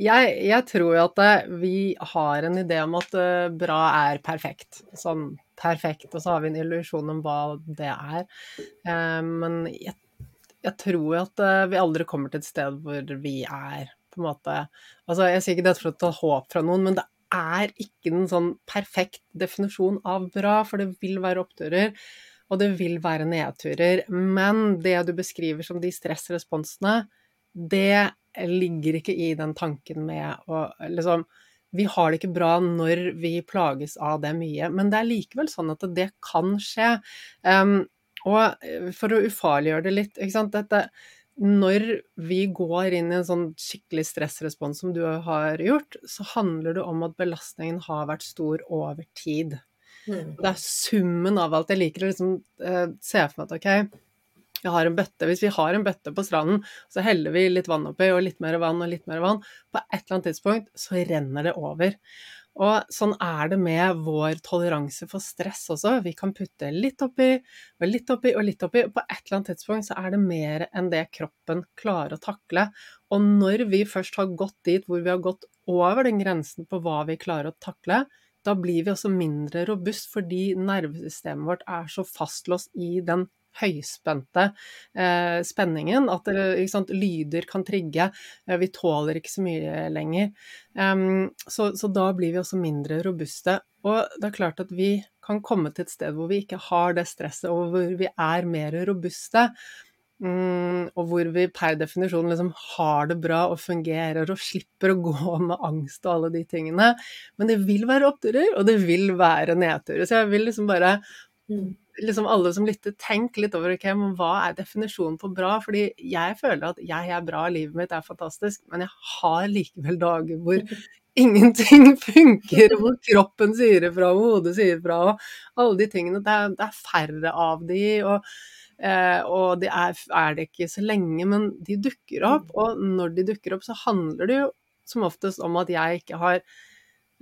jeg, jeg tror jo at vi har en idé om at eh, bra er perfekt. Sånn perfekt, og så har vi en illusjon om hva det er. Eh, men jeg, jeg tror at eh, vi aldri kommer til et sted hvor vi er på en måte Altså, jeg sier ikke dette for å ta håp fra noen, men det er ikke en sånn perfekt definisjon av bra, for det vil være oppturer. Og det vil være nedturer. Men det du beskriver som de stressresponsene, det ligger ikke i den tanken med å liksom vi har det ikke bra når vi plages av det mye, men det er likevel sånn at det kan skje. Um, og eh, for å ufarliggjøre det litt, ikke sant Dette, Når vi går inn i en sånn skikkelig stressrespons som du har gjort, så handler det om at belastningen har vært stor over tid. Mm. Det er summen av alt. Jeg liker å liksom, uh, se for meg at ok, vi har en bøtte. Hvis vi har en bøtte på stranden, så heller vi litt vann oppi, og litt mer vann og litt mer vann. På et eller annet tidspunkt så renner det over. Og sånn er det med vår toleranse for stress også. Vi kan putte litt oppi, og litt oppi og litt oppi. Og på et eller annet tidspunkt så er det mer enn det kroppen klarer å takle. Og når vi først har gått dit hvor vi har gått over den grensen på hva vi klarer å takle, da blir vi også mindre robust fordi nervesystemet vårt er så fastlåst i den høyspente eh, spenningen. At det, sant, lyder kan trigge. Eh, vi tåler ikke så mye lenger. Um, så, så, da blir vi også mindre robuste. Og det er klart at vi kan komme til et sted hvor vi ikke har det stresset, og hvor vi er mer robuste. Mm, og hvor vi per definisjon liksom har det bra og fungerer og slipper å gå *laughs* med angst og alle de tingene. Men det vil være oppturer, og det vil være nedturer. Så jeg vil liksom bare mm liksom alle som lytter, tenk litt over okay, hva er definisjonen på bra. Fordi jeg føler at jeg er bra, livet mitt er fantastisk, men jeg har likevel dager hvor *laughs* ingenting funker, hvor kroppen sier ifra, hvor hodet sier ifra, og alle de tingene. Det er, det er færre av de, og, eh, og det er, er, det ikke så lenge, men de dukker opp. Mm. Og når de dukker opp, så handler det jo som oftest om at jeg ikke har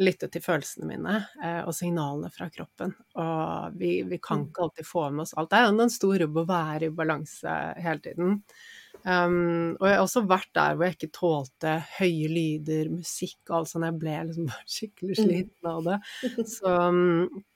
lytte til følelsene mine eh, og signalene fra kroppen. Og vi, vi, kan mm. ikke alltid få med oss alt. Det er jo en stor jobb å være i balanse hele tiden. Um, og jeg har også vært der hvor jeg ikke tålte høye lyder, musikk og alt sånt. Jeg ble liksom *laughs* skikkelig mm. sliten av det. *laughs* Så, um,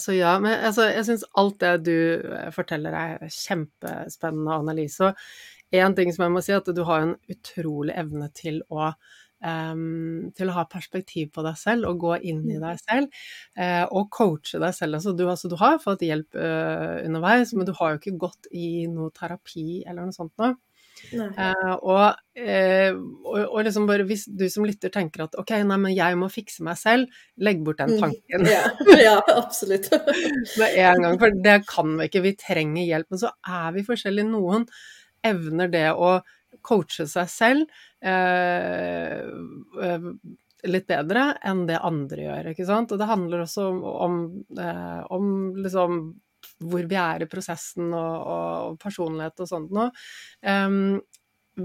så ja, men altså, jeg syns alt det du eh, forteller er kjempespennende analyse. Og én ting som jeg må si, er at du har en utrolig evne til å Um, til å ha perspektiv på deg selv og gå inn i mm. deg selv. Uh, og coache deg selv. Altså, du, altså, du har fått hjelp uh, underveis, men du har jo ikke gått i noe terapi eller noe sånt nå. Uh, og, og, og, liksom bare hvis du som lytter tenker at ok, nei, men jeg må fikse meg selv, legg bort den mm. tanken. Mm. Ja, *laughs* ja, absolutt. Med en gang, for det kan vi ikke. Vi trenger hjelp. Men så er vi forskjellige. Noen evner det å coache seg selv eh, eh, litt bedre enn det andre gjør, ikke sant. Og det handler også om, om, eh, om liksom hvor vi er i prosessen og, og personlighet og sånt noe. Um,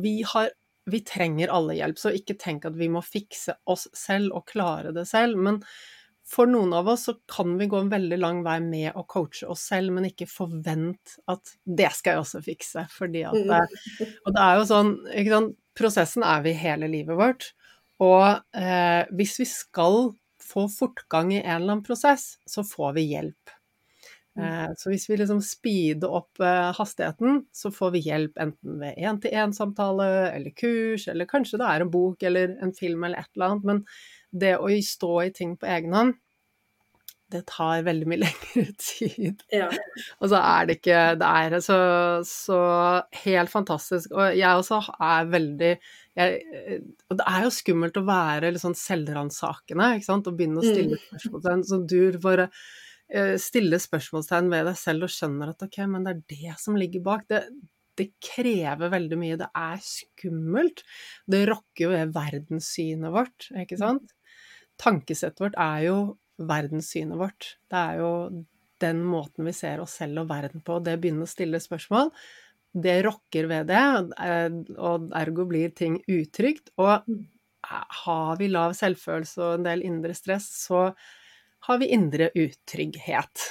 vi har vi trenger alle hjelp, så ikke tenk at vi må fikse oss selv og klare det selv. Men for noen av oss så kan vi gå en veldig lang vei med å coache oss selv, men ikke forvent at det skal jeg også fikse, fordi at det, mm. Og det er jo sånn, ikke sant, prosessen er vi hele livet vårt, og eh, hvis vi skal få fortgang i en eller annen prosess, så får vi hjelp. Eh, så hvis vi liksom speeder opp eh, hastigheten, så får vi hjelp enten ved én-til-én-samtale eller kurs, eller kanskje det er en bok eller en film eller et eller annet. Men det å stå i ting på egen hånd, det tar veldig mye *laughs* lengre tid. Ja. Og så er det ikke Det er så, så helt fantastisk. Og jeg også er veldig jeg, Og det er jo skummelt å være litt sånn selvransakende, ikke sant, og begynne å stille spørsmålstegn. Så du bare eh, stiller spørsmålstegn ved deg selv og skjønner at ok, men det er det som ligger bak. Det, det krever veldig mye. Det er skummelt. Det rokker jo ved verdenssynet vårt, ikke sant? Tankesettet vårt er jo verdenssynet vårt. Det er jo den måten vi ser oss selv og verden på. Det begynner å stille spørsmål. Det rokker ved det, eh, og ergo blir ting utrygt. Og har vi lav selvfølelse og en del indre stress, så har vi indre utrygghet.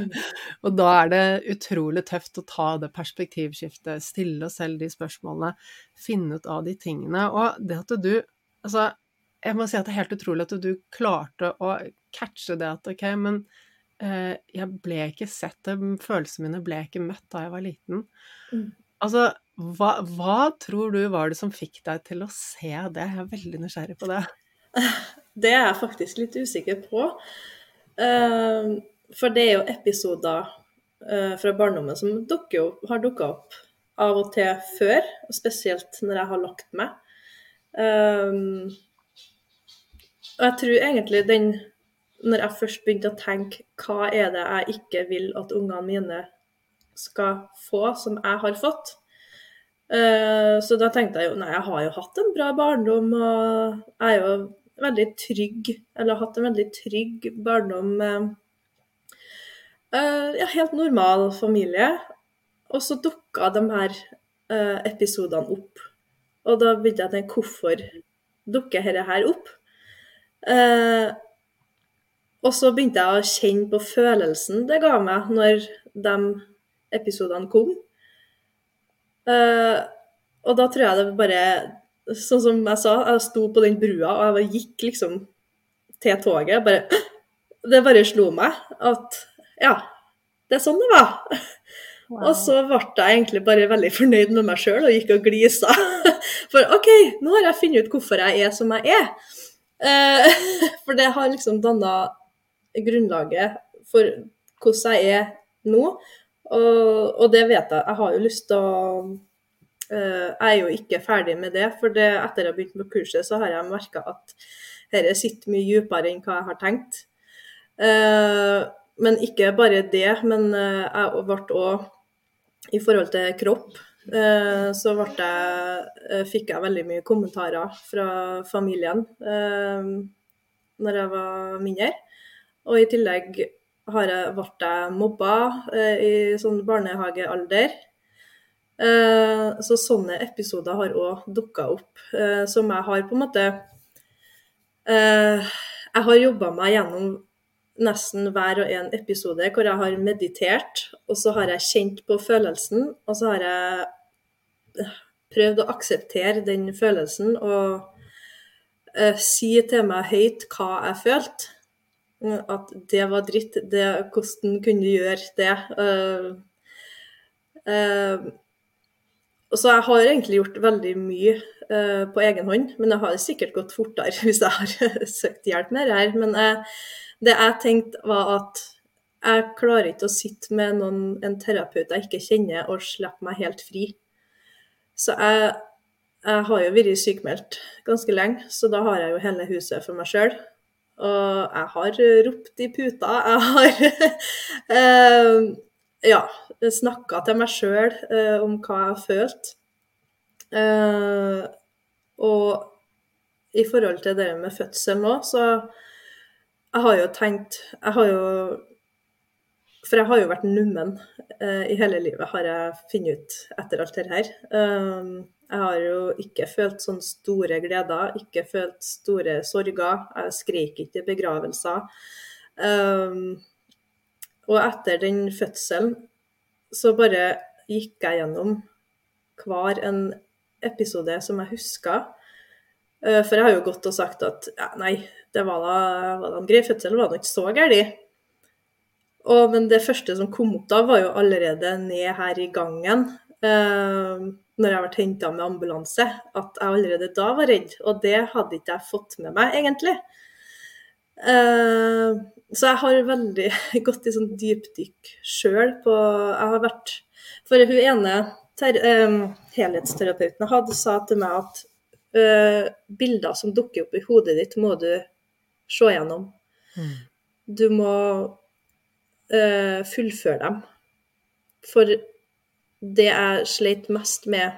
*laughs* Og da er det utrolig tøft å ta det perspektivskiftet, stille oss selv de spørsmålene, finne ut av de tingene. Og det at du Altså, jeg må si at det er helt utrolig at du klarte å catche det at ok, men eh, jeg ble ikke sett, følelsene mine ble ikke møtt da jeg var liten. Mm. Altså, hva, hva tror du var det som fikk deg til å se det? Jeg er veldig nysgjerrig på det. *laughs* Det er jeg faktisk litt usikker på. Uh, for det er jo episoder uh, fra barndommen som dukker opp, har dukka opp av og til før, og spesielt når jeg har lagt meg. Eh, og jeg tror egentlig den Når jeg først begynte å tenke hva er det jeg ikke vil at ungene mine skal få, som jeg har fått, Eh, Så da tenkte jeg jo nei, jeg har jo hatt en bra barndom, og jeg er jo veldig trygg, eller har hatt en veldig trygg barndom med eh, ja, helt normal familie. Og så dukka de her eh, episodene opp. Og da begynte jeg å tenke hvorfor dukker dette her opp? Eh, og så begynte jeg å kjenne på følelsen det ga meg når de episodene kom. Eh, og da tror jeg det bare Sånn som jeg sa, jeg sto på den brua, og jeg gikk liksom til toget. Bare, *gasps* det bare slo meg at ja, det er sånn det var. Og så ble jeg egentlig bare veldig fornøyd med meg sjøl og gikk og glisa. *laughs* For OK, nå har jeg funnet ut hvorfor jeg er som jeg er. Eh, *laughs* For det har liksom danna grunnlaget for hvordan jeg er nå. Og, og det vet jeg. Jeg har jo lyst til å eh, Jeg er jo ikke ferdig med det, for det, etter jeg har begynt med kurset, så har jeg merka at dette sitter mye dypere enn hva jeg har tenkt. Eh, men ikke bare det, men eh, jeg ble òg I forhold til kropp, så ble jeg, eh, fikk jeg veldig mye kommentarer fra familien eh, når jeg var mindre. Og i tillegg har jeg, ble jeg mobba eh, i sånn barnehagealder. Eh, så sånne episoder har òg dukka opp, eh, som jeg har på en måte eh, Jeg har jobba meg gjennom nesten hver og en episode hvor jeg har meditert, og så har jeg kjent på følelsen, og så har jeg eh, prøvd å akseptere den følelsen og uh, si til meg høyt hva jeg følte. At det var dritt. Det, hvordan kunne du gjøre det? Uh, uh, så jeg har egentlig gjort veldig mye uh, på egen hånd, men det har sikkert gått fortere *laughs* hvis jeg har søkt hjelp med det her. Men eh, det jeg tenkte var at jeg klarer ikke å sitte med noen, en terapeut jeg ikke kjenner, og slippe meg helt fri. Så jeg, jeg har jo vært sykemeldt ganske lenge, så da har jeg jo hele huset for meg sjøl. Og jeg har ropt i puta. Jeg har *laughs* eh, ja, snakka til meg sjøl eh, om hva jeg har følt. Eh, og i forhold til det med fødsel nå, så jeg har jo tenkt Jeg har jo For jeg har jo vært nummen eh, i hele livet, har jeg funnet ut etter alt det her. Um, jeg har jo ikke følt sånne store gleder, ikke følt store sorger. Jeg skreik ikke i begravelser. Um, og etter den fødselen så bare gikk jeg gjennom hver en episode som jeg huska. Uh, For jeg har jo gått og sagt at ja, nei, det var da, var da en grei fødsel, var da ikke så galt. Og, men det første som kom opp da, var jo allerede ned her i gangen. Uh, når jeg ble henta med ambulanse, at jeg allerede da var redd. Og det hadde ikke jeg fått med meg, egentlig. Uh, så jeg har veldig *laughs* gått i sånn dypdykk sjøl på Jeg har vært For hun ene ter, um, helhetsterapeuten hadde sa til meg at uh, bilder som dukker opp i hodet ditt, må du se gjennom. Mm. Du må uh, fullføre dem. For det jeg sleit mest med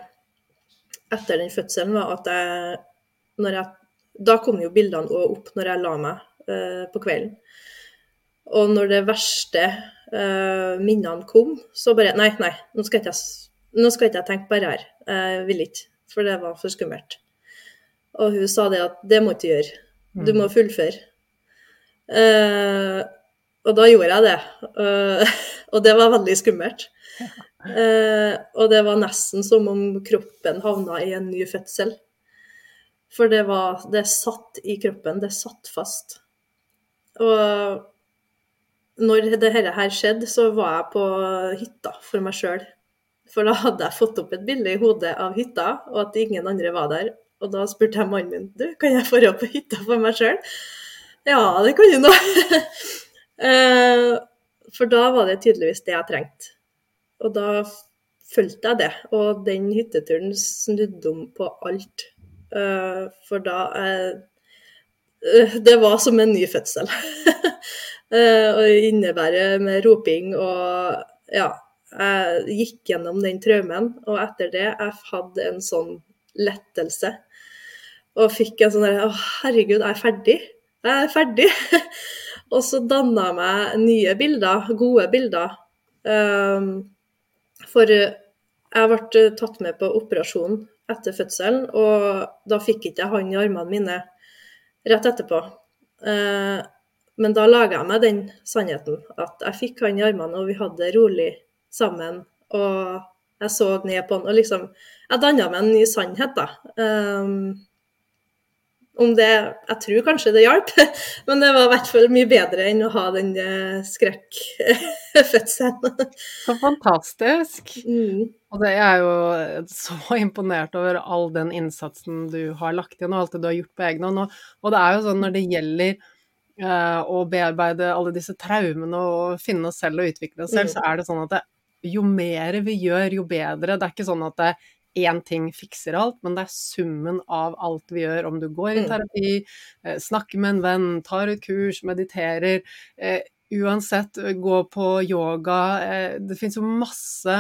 etter den fødselen, var at jeg, jeg Da kom jo bildene òg opp når jeg la meg uh, på kvelden. Og når det verste uh, minnene kom, så bare Nei, nei, nå skal ikke jeg, nå skal ikke jeg tenke bare her. Jeg vil ikke, for det var for skummelt. Og hun sa det at det må du ikke gjøre. Du må mm. fullføre. Uh, og da gjorde jeg det. Uh, *laughs* og det var veldig skummelt. Uh, og det var nesten som om kroppen havna i en ny fødsel. For det var Det satt i kroppen. Det satt fast. Og når dette her skjedde, så var jeg på hytta for meg sjøl. For da hadde jeg fått opp et bilde i hodet av hytta, og at ingen andre var der. Og da spurte jeg mannen min du, kan jeg dra på hytta for meg sjøl. Ja, det kan du nå. *laughs* Eh, for da var det tydeligvis det jeg trengte. Og da fulgte jeg det. Og den hytteturen snudde om på alt. Eh, for da eh, Det var som en ny fødsel. *laughs* og det innebærer med roping og Ja. Jeg gikk gjennom den traumen, og etter det jeg hadde en sånn lettelse. Og fikk en sånn der Å, herregud, jeg er ferdig. Jeg er ferdig. *laughs* og så danna jeg meg nye bilder, gode bilder. Um, for jeg ble tatt med på operasjon etter fødselen, og da fikk ikke jeg han i armene mine rett etterpå. Uh, men da laga jeg meg den sannheten, at jeg fikk han i armene, og vi hadde det rolig sammen. Og jeg så ned på han, og liksom Jeg danna meg en ny sannhet, da. Um, om det Jeg tror kanskje det hjalp, *laughs* men det var i hvert fall mye bedre enn å ha den eh, skrekkfødselen. *laughs* Så fantastisk. Mm. Og det er jo så imponert over all den innsatsen du har lagt igjen, og alt det du har gjort på egen hånd. Og det er jo sånn når det gjelder uh, å bearbeide alle disse traumene og finne oss selv og utvikle oss selv, mm. så er det sånn at det, jo mer vi gjør, jo bedre. Det er ikke sånn at det, én ting fikser alt, men det er summen av alt vi gjør. Om du går i mm. terapi, eh, snakker med en venn, tar et kurs, mediterer. Eh, uansett, eh, gå på yoga. Det finnes jo masse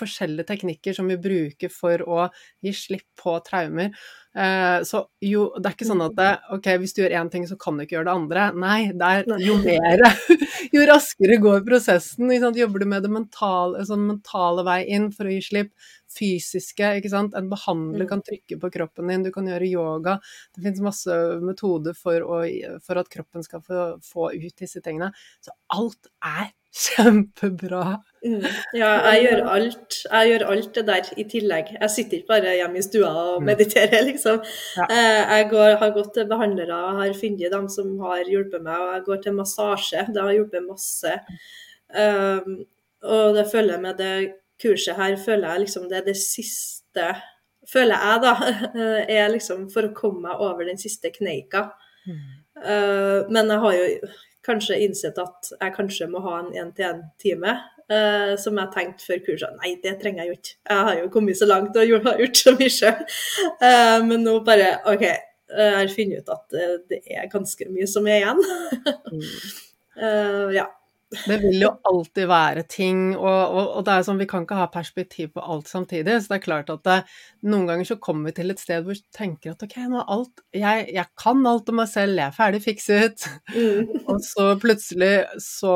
forskjellige teknikker som vi bruker for å gi slipp på traumer. Så jo, det er ikke sånn at det, ok, hvis du gjør én ting, så kan du ikke gjøre det andre. Nei, det er jo mer *laughs* Jo raskere går prosessen. Jobber du med det mentale, sånn mentale vei inn for å gi slipp, fysiske, ikke sant. En behandler mm. kan trykke på kroppen din, du kan gjøre yoga. Det finnes masse metoder for, å, for at kroppen skal få, få, ut disse tingene. Så alt er *laughs* kjempebra. Mm. Ja, jeg gjør alt. Jeg gjør alt det der i tillegg. Jeg sitter ikke bare hjemme i stua og mm. mediterer, liksom. Ja. Eh, jeg går, har gått til behandlere, har funnet dem som har hjulpet meg, og jeg går til massasje. Det har hjulpet masse. Um, og det føler jeg med det kurset her føler jeg liksom det er det siste Føler jeg, da, *laughs* er liksom for å komme meg over den siste kneika. Mm. Uh, men jeg har jo kanskje innsett at jeg kanskje må ha en én-til-én-time. Uh, eh, som jeg tenkte før kurset nei, det trenger jeg jo ikke. Jeg har jo kommet så langt og har gjort så mye sjøl. Uh, men nå bare OK, jeg har funnet ut at det er ganske mye som er igjen. mm. *laughs* ja. Det vil jo alltid være ting, og, og, og, det er sånn, vi kan ikke ha perspektiv på alt samtidig. Så det er klart at det, noen ganger så kommer vi til et sted hvor vi tenker at ok, nå er alt jeg, jeg, kan alt om meg selv, jeg er ferdig fikset. Mm. og så plutselig så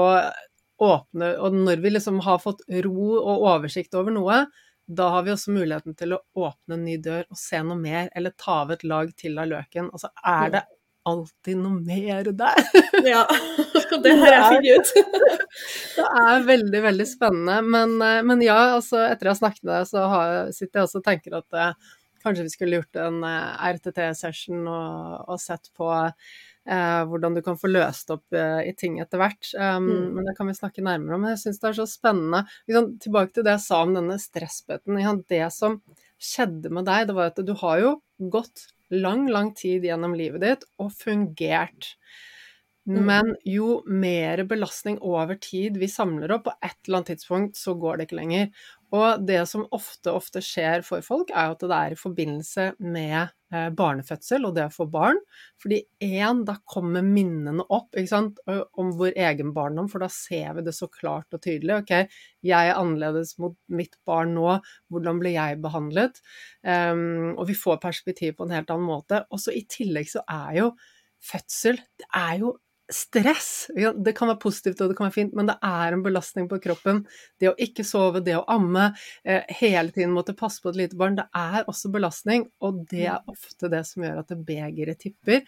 åpner Og når vi liksom har fått ro og oversikt over noe, da har vi også muligheten til å åpne en ny dør og se noe mer, eller ta av et lag til av løken. Altså er det alltid noe mer der. *laughs* ja, *laughs* det har jeg funnet ut. det er veldig, veldig spennende. Men, eh, men ja, altså, etter jeg har snakket med deg, så har, sitter jeg også og tenker at eh, kanskje vi skulle gjort en eh, RTT-session og, og, sett på Eh, hvordan du kan få løst opp eh, i ting etter hvert. Um, Mm. Men det kan vi snakke nærmere om. Men jeg syns det er så spennende. Liksom, tilbake til det jeg sa om denne stressbøtten. Ja, det som skjedde med deg, det var at du har jo gått lang, lang tid gjennom livet ditt og fungert. Mm. Men jo mer belastning over tid vi samler opp, på et eller annet tidspunkt så går det ikke lenger. Og det som ofte, ofte skjer for folk, er at det er i forbindelse med eh, barnefødsel og det å få barn. Fordi én, da kommer minnene opp sant, om vår egen barndom, for da ser vi det så klart og tydelig. Ok, jeg er annerledes mot mitt barn nå, hvordan ble jeg behandlet? Um, og vi får perspektiv på en helt annen måte. Og så i tillegg så er jo fødsel Det er jo stress. Det kan være positivt og det kan være fint, men det er en belastning på kroppen. Det å ikke sove, det å amme, eh, hele tiden måtte passe på et lite barn, det er også belastning. Og det er ofte det som gjør at begeret tipper.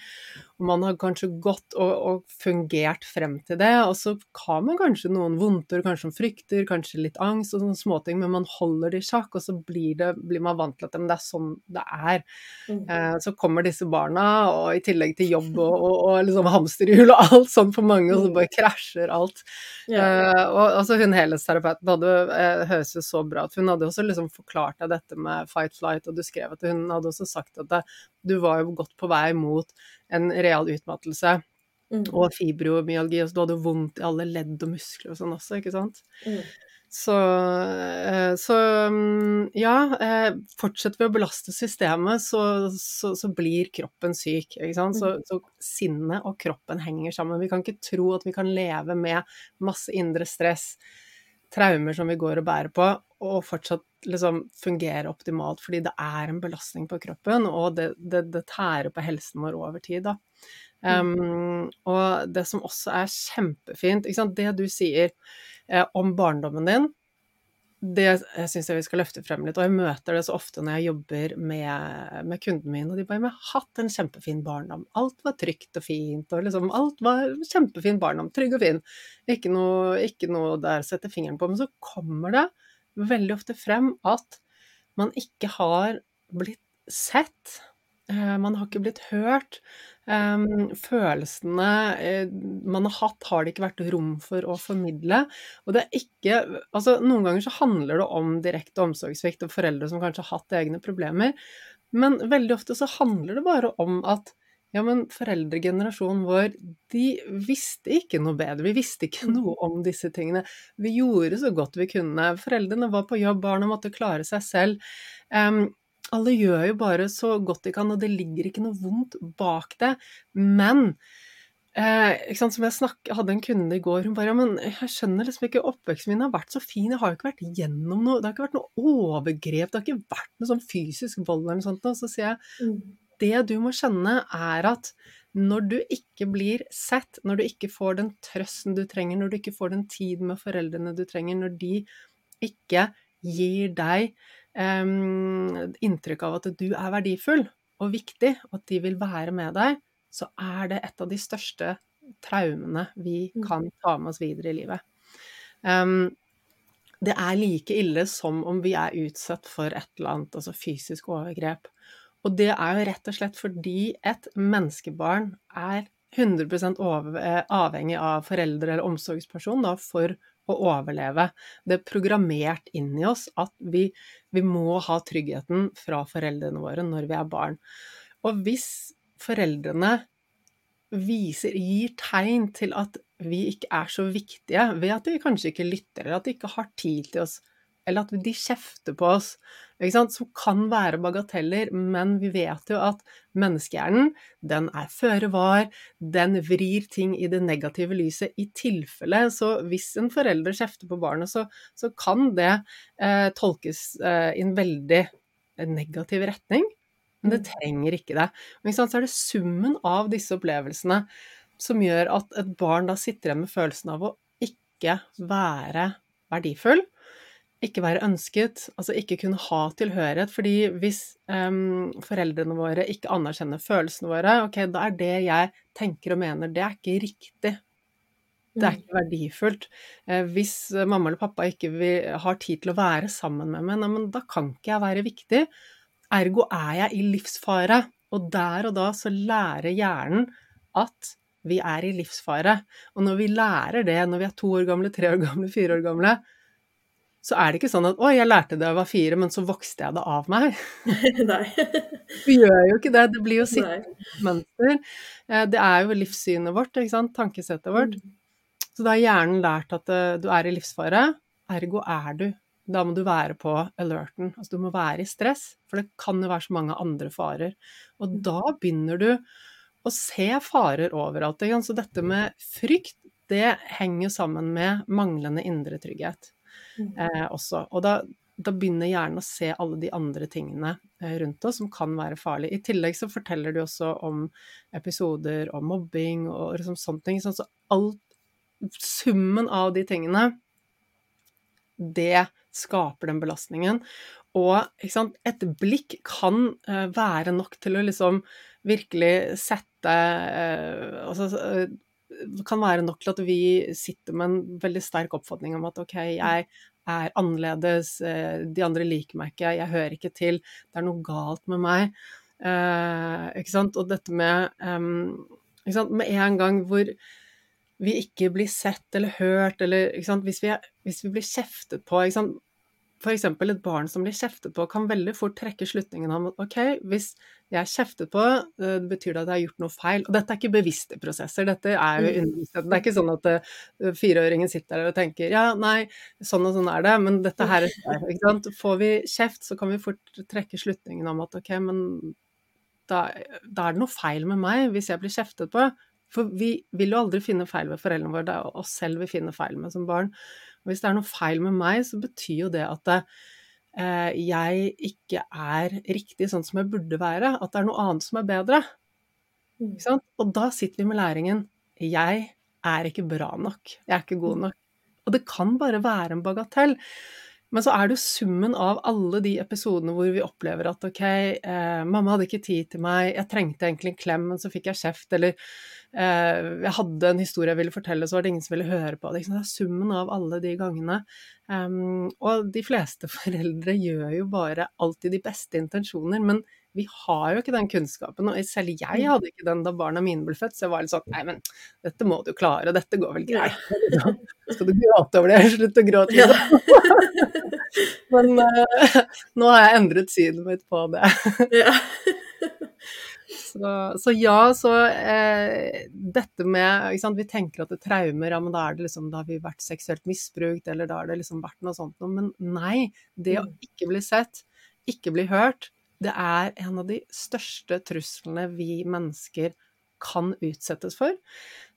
Og man har kanskje gått og, og, fungert frem til det, og så har man kanskje noen vondter, kanskje frykter, kanskje litt angst og sånne småting, men man holder det i sjakk, og så blir, det, blir man vant til at det er sånn det er. Mm. Eh, så kommer disse barna, og i tillegg til jobb og, og, og liksom hamsterhjul og alt sånn for mange, og så bare krasjer alt. Ja. Uh, og altså hun helhetsterapeuten hadde uh, høres jo så bra ut. Hun hadde også liksom forklart deg dette med fight flight, og du skrev at hun hadde også sagt at det, du var jo godt på vei mot en real utmattelse. Mm. Og fibromyalgi, og så du hadde vondt i alle ledd og muskler og sånn også, ikke sant. Mm. Så, eh, så mm, ja, eh, fortsetter vi å belaste systemet, så, så, så blir kroppen syk. Sant? Så, så sinnet og kroppen henger sammen. Vi kan ikke tro at vi kan leve med masse indre stress, traumer som vi går og bærer på, og fortsatt liksom fungere optimalt, fordi det er en belastning på kroppen, og det, det, det tærer på helsen vår over tid. da. Um, og det som også er kjempefint, det du sier om barndommen din, det syns jeg vi skal løfte frem litt. Og jeg møter det så ofte når jeg jobber med, med kunden min, og de bare 'Jeg har hatt en kjempefin barndom. Alt var trygt og fint, og liksom alt var kjempefin barndom. Trygg og fin. Ikke noe, ikke noe der å sette fingeren på. Men så kommer det veldig ofte frem at man ikke har blitt sett. Eh, Man har ikke blitt hørt. Um, følelsene uh, man har hatt, har det ikke vært rom for å formidle. Og det er ikke Altså, noen ganger så handler det om direkte omsorgssvikt og foreldre som kanskje har hatt egne problemer, men veldig ofte så handler det bare om at ja, men foreldregenerasjonen vår, de visste ikke noe bedre. Vi visste ikke noe om disse tingene. Vi gjorde så godt vi kunne. Foreldrene var på jobb, barna måtte klare seg selv. Um, alle gjør jo bare så godt de kan, og det ligger ikke noe vondt bak det. Men eh, som jeg snakket, hadde en kunde i går, hun bare ja, men jeg skjønner liksom ikke Oppveksten min har vært så fin, jeg har jo ikke vært gjennom noe Det har ikke vært noe overgrep, det har ikke vært noe sånn fysisk vold eller noe sånt. Og så sier jeg Mm. det du må skjønne, er at når du ikke blir sett, når du ikke får den trøsten du trenger, når du ikke får den tiden med foreldrene du trenger, når de ikke gir deg um, inntrykk av at du er verdifull og viktig, og at de vil være med deg, så er det et av de største traumene vi Mm. kan ta med oss videre i livet. Um, det er like ille som om vi er utsatt for et eller annet, altså fysisk overgrep. Og det er jo rett og slett fordi et menneskebarn er 100 over, eh, avhengig av foreldre eller omsorgsperson da, for å overleve. Det er programmert inn i oss at vi, vi må ha tryggheten fra foreldrene våre når vi er barn. Og hvis foreldrene viser, gir tegn til at vi ikke er så viktige, ved at de kanskje ikke lytter, eller at de ikke har tid til oss, eller at de kjefter på oss, som kan være bagateller, men vi vet jo at menneskehjernen, den er føre var, den vrir ting i det negative lyset i tilfelle, så hvis en forelder kjefter på barnet, så, så kan det eh, tolkes eh, i en veldig negativ retning, men det trenger ikke det. Men ikke? Så er det summen av disse opplevelsene som gjør at et barn da sitter igjen med følelsen av å ikke være verdifull, ikke være ønsket, altså ikke kunne ha tilhørighet. Fordi hvis um, foreldrene våre ikke anerkjenner følelsene våre, ok, da er det jeg tenker og mener, det er ikke riktig. Det er ikke verdifullt. Eh, hvis mamma eller pappa ikke vil, har tid til å være sammen med meg, nei, da kan ikke jeg være viktig. Ergo er jeg i livsfare. Og der og da så lærer hjernen at vi er i livsfare. Og når vi lærer det når vi er to år gamle, tre år gamle, fire år gamle, så er det ikke sånn at 'oi, jeg lærte det da jeg var fire, men så vokste jeg det av meg'. *laughs* Nei. *laughs* Vi gjør jo ikke det. Det blir jo sitt mønster. Eh, Det er jo livssynet vårt, ikke sant? Tankesettet vårt. Mm. Så da har hjernen lært at eh, du er i livsfare, ergo er du. Da må du være på alerten. Altså du må være i stress, for det kan jo være så mange andre farer. Og Mm. da begynner du å se farer overalt. Så dette med frykt, det henger sammen med manglende indre trygghet. Eh, også. Og da, da begynner hjernen å se alle de andre tingene eh, rundt oss som kan være farlige. I tillegg så forteller du også om episoder om mobbing og liksom sånne ting. Sånn, så alt, summen av de tingene, det skaper den belastningen. Og sant, et blikk kan eh, være nok til å liksom virkelig sette eh, altså, kan være nok til at vi sitter med en veldig sterk oppfatning om at ok, jeg er annerledes, eh, de andre liker meg ikke, jeg hører ikke til, det er noe galt med meg. Eh, ikke sant? Og dette med um, ikke sant? Med en gang hvor vi ikke blir sett eller hørt, eller ikke sant? Hvis, vi er, hvis vi blir kjeftet på ikke sant? For eksempel et barn som blir kjeftet på, kan veldig fort trekke slutningen om at ok, hvis jeg er kjeftet på, eh, det betyr det at jeg har gjort noe feil. Og dette er ikke bevisste prosesser, dette er jo undervisning. Det er ikke sånn at eh, fireåringen sitter der og tenker ja, nei, sånn og sånn er det, men dette her er *laughs* ikke sant. Får vi kjeft, så kan vi fort trekke slutningen om at ok, men da, da er det noe feil med meg hvis jeg blir kjeftet på. For vi vil jo aldri finne feil ved foreldrene våre, det er oss selv vi finner feil med som barn. Og hvis det er noe feil med meg, så betyr jo det at eh, jeg ikke er riktig sånn som jeg burde være. At det er noe annet som er bedre. Mm. Og da sitter vi med læringen. Jeg er ikke bra nok. Jeg er ikke god nok. Og det kan bare være en bagatell. Men så er det jo summen av alle de episodene hvor vi opplever at ok, eh, mamma hadde ikke tid til meg, jeg trengte egentlig en klem, men så fikk jeg kjeft, eller eh, jeg hadde en historie jeg ville fortelle, så var det ingen som ville høre på det. Det er summen av alle de gangene. Um, og de fleste *laughs* foreldre gjør jo bare alltid de beste intensjoner, men vi har jo ikke den kunnskapen, og selv jeg hadde ikke den da barna mine ble født, så jeg var litt sånn nei, men dette må du klare, dette går vel greit. Liksom. Skal du gråte over det? Slutt å gråte. Ja. Liksom. *laughs* Men uh, nå har jeg endret synet mitt på det. ja. *laughs* Så, så ja, så eh, dette med sant, Vi tenker at det er traumer, ja, men da er det liksom, da har vi vært seksuelt misbrukt, eller da har det liksom vært noe sånt noe. Men nei, det å ikke bli sett, ikke bli hørt, det er en av de største truslene vi mennesker kan utsettes for.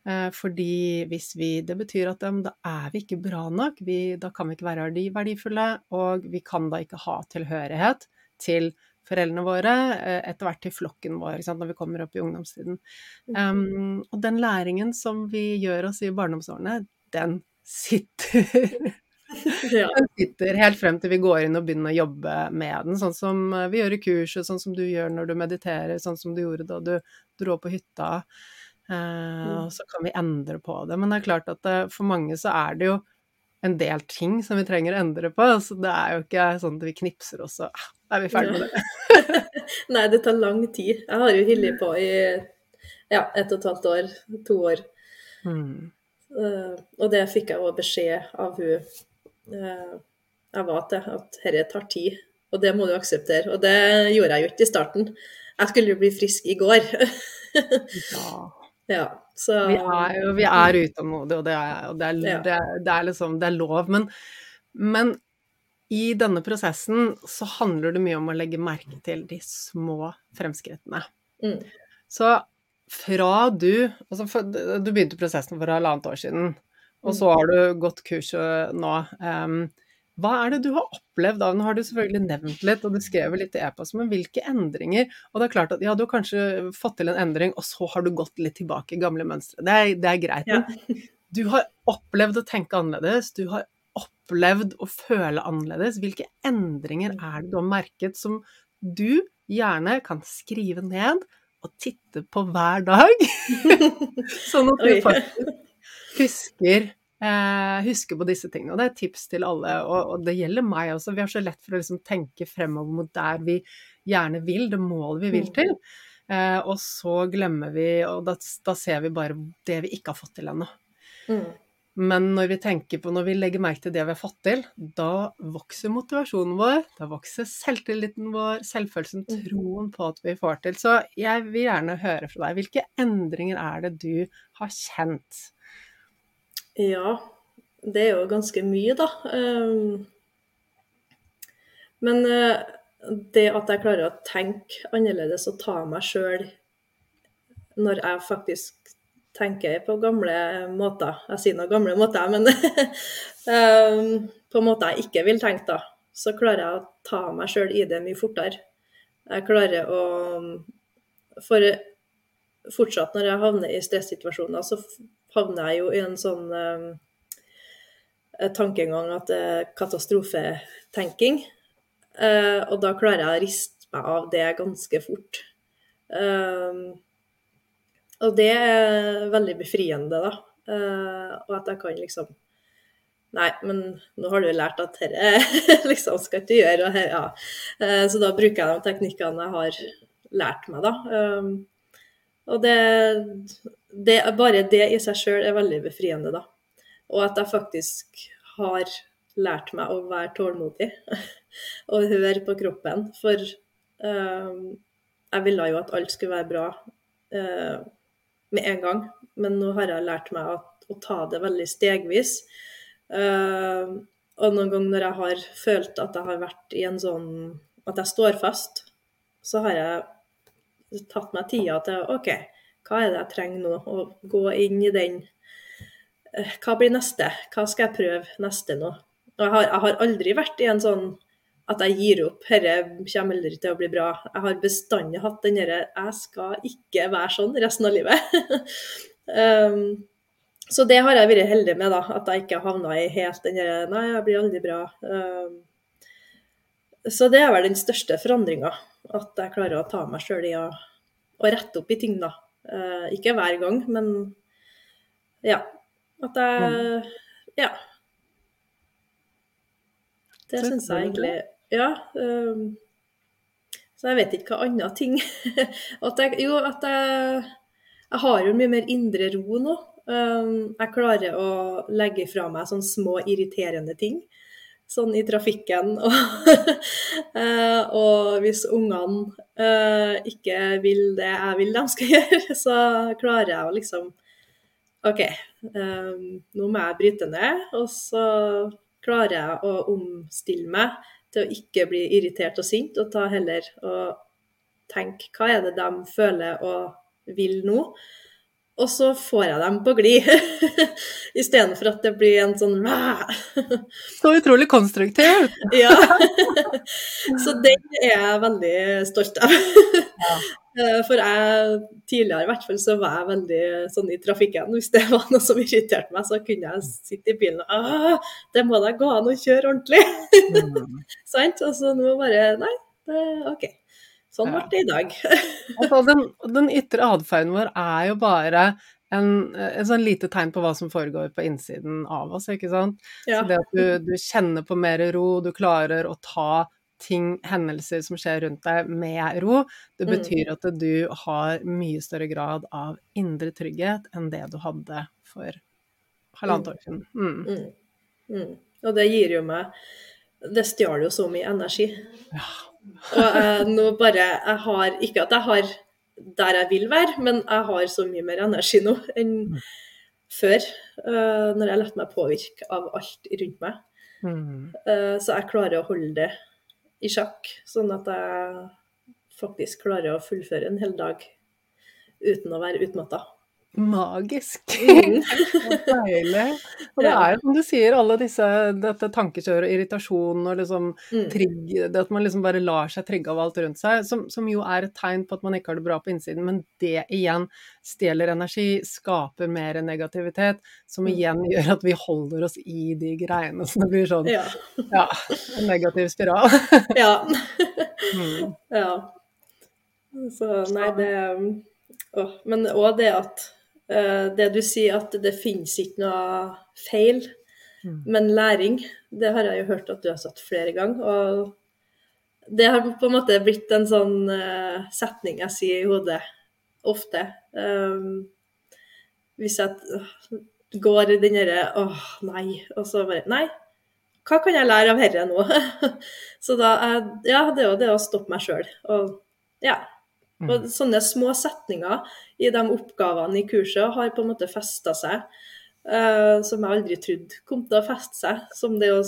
Eh, fordi hvis vi Det betyr at da er vi ikke bra nok, vi, da kan vi ikke være verdi, verdifulle, og vi kan da ikke ha tilhørighet til foreldrene våre, eh, etter hvert til flokken vår, når vi kommer opp i ungdomstiden. Um, og den læringen som vi gjør oss i barndomsårene, den sitter *laughs* *laughs* ja. den sitter helt frem til vi går inn og begynner å jobbe med den, sånn som eh, vi gjør i kurset, sånn som du gjør når du mediterer, sånn som du gjorde da du dro på hytta. Eh, og så kan vi endre på det. Men det er klart at det, for mange så er det jo en del ting som vi trenger å endre på, så det er jo ikke sånn at vi knipser og så ah, er vi ferdig med det. *laughs* Nei, det tar lang tid. Jeg har jo hildet på i ja, ett og et halvt år, to år. Mm. Uh, og det fikk jeg òg beskjed av hun eh, jeg var til, at dette tar tid. Og det må du akseptere. Og det gjorde jeg jo ikke i starten. Jeg skulle jo bli frisk i går. *laughs* Ja. ja, så Vi er jo vi er utålmodige, og, det er, og det, er, Ja. det, er, det er liksom Det er lov. Men, men i denne prosessen så handler det mye om å legge merke til de små fremskrittene. mm, Så fra du altså for, Du begynte prosessen for halvannet år siden, og så har du gått kurset nå. em, hva er det du har opplevd da? Nå har du selvfølgelig nevnt litt, og du skrev litt i e-post, men hvilke endringer? Og det er klart at ja, du har kanskje fått til en endring, og så har du gått litt tilbake i gamle mønstre. Det, det er greit. Ja. Du har opplevd å tenke annerledes, du har opplevd å føle annerledes. Hvilke endringer er det du har merket som du gjerne kan skrive ned og titte på hver dag? *laughs* sånn at du faktisk husker, eh, husker på disse tingene. Og det er et tips til alle, og, og det gjelder meg også. Vi har så lett for å liksom tenke fremover mot der vi gjerne vil, det målet vi vil Mm. til. Eh, og så glemmer vi, og da, da, ser vi bare det vi ikke har fått til ennå. Mm. Men når vi tenker på, når vi legger merke til det vi har fått til, da vokser motivasjonen vår, da vokser selvtilliten vår, selvfølelsen, mm. troen på at vi får til. Så jeg vil gjerne høre fra deg. Hvilke endringer er det du har kjent? Ja, det er jo ganske mye, da. Ehm, men eh, det at jeg klarer å tenke annerledes og ta meg sjøl når jeg faktisk tenker på gamle måter. Jeg sier noen gamle måter, men um, *laughs* på måter jeg ikke vil tenke, da. Så klarer jeg å ta meg sjøl i det mye fortere. Jeg klarer å For fortsatt når jeg havner i stressituasjoner, så havner jeg jo i en sånn eh, tankegang at det er katastrofetenking. Eh, og da klarer jeg å riste meg av det ganske fort. Eh, og det er veldig befriende, da. Uh, og at jeg kan liksom Nei, men nå har du lært at dette *laughs* liksom skal ikke gjøre. Og her, ja. Uh, så da bruker jeg de teknikkene jeg har lært meg, da. Um, og det, det, Bare det i seg sjøl er veldig befriende, da. Og at jeg faktisk har lært meg å være tålmodig *laughs* og høre på kroppen. For um, jeg ville jo at alt skulle være bra. Uh, med en gang. Men nå har jeg lært meg at, å ta det veldig stegvis. Uh, og noen ganger når jeg har følt at jeg har vært i en sånn At jeg står fast, så har jeg tatt meg tida til OK, hva er det jeg trenger nå? Å gå inn i den uh, Hva blir neste? Hva skal jeg prøve neste nå? Og jeg har, jeg har aldri vært i en sånn at jeg gir opp. Dette kommer aldri til å bli bra. Jeg har bestandig hatt den derre Jeg skal ikke være sånn resten av livet. um, *laughs* så det har jeg vært heldig med, da. At jeg ikke havna i helt den derre Nei, jeg blir aldri bra. Um, så det er vel den største forandringa. At jeg klarer å ta meg sjøl i å, rette opp i ting, da. Uh, ikke hver gang, men ja. At jeg Ja. Det syns jeg egentlig ja. Um, så jeg vet ikke hva andre ting *laughs* at jeg, Jo, at jeg, jeg har jo mye mer indre ro nå. Um, jeg klarer å legge fra meg sånne små irriterende ting. Sånn i trafikken. *laughs* Uh, og hvis ungene uh, ikke vil det jeg vil de skal *laughs* gjøre, så klarer jeg å liksom OK, um, nå må jeg bryte ned. Og så klarer jeg å omstille meg til å ikke bli irritert og sint, og ta heller og tenke hva er det de føler og vil nå? Og så får jeg dem på glid, *laughs* istedenfor at det blir en sånn *laughs* Så utrolig konstruktivt! ja. *laughs* Så den er jeg veldig stolt av. Eh, for jeg tidligere i hvert fall så var jeg veldig sånn i trafikken. Hvis det var noe som irriterte meg, så kunne jeg sitte i bilen og Det må da gå an å kjøre ordentlig! Mm. Sant? Og så nå bare Nei, det, OK. Sånn ble det i dag. *laughs* altså, den, den ytre atferden vår er jo bare en, en, sånn lite tegn på hva som foregår på innsiden av oss, ikke sant. Ja. Så det at du, du, kjenner på mer ro, du klarer å ta ting, hendelser som skjer rundt deg, med ro, det mm. betyr at du har mye større grad av indre trygghet enn det du hadde for halvannet mm. år siden. Mm. Mm. mm. Og det gir jo meg Det stjal jo så mye energi. Ja. Og eh, nå bare Jeg har Ikke at jeg har der jeg vil være, men jeg har så mye mer energi nå enn mm. før. Uh, når jeg lar meg påvirke av alt rundt meg. Uh, så jeg klarer å holde det i sjakk, sånn at jeg faktisk klarer å fullføre en hel dag uten å være utmatta. Magisk! Mm. *laughs* Og det er jo som du sier, alle disse dette tankekjøret og irritasjon og liksom mm. trigg, det at man liksom bare lar seg trygge av alt rundt seg, som, som, jo er et tegn på at man ikke har det bra på innsiden, men det igjen stjeler energi, skaper mer negativitet, som mm. igjen *laughs* gjør at vi holder oss i de greiene, så det blir sånn ja, ja en negativ spiral. *laughs* ja. Mm. ja. Så nei, det Å, Men òg det at det du sier at det finnes ikke noe feil, mm. men læring, det har jeg jo hørt at du har sagt flere ganger. Og det har på en måte blitt en sånn uh, setning jeg sier i hodet ofte. Um, hvis jeg går i den derre åh, nei, og så bare Nei, hva kan jeg lære av herre nå? *laughs* så da Ja, det er jo det å stoppe meg sjøl. Og ja. Og mm. sånne små setninger i de oppgavene i kurset har på en måte festa seg. Uh, som jeg aldri trodde kom til å feste seg. Som det å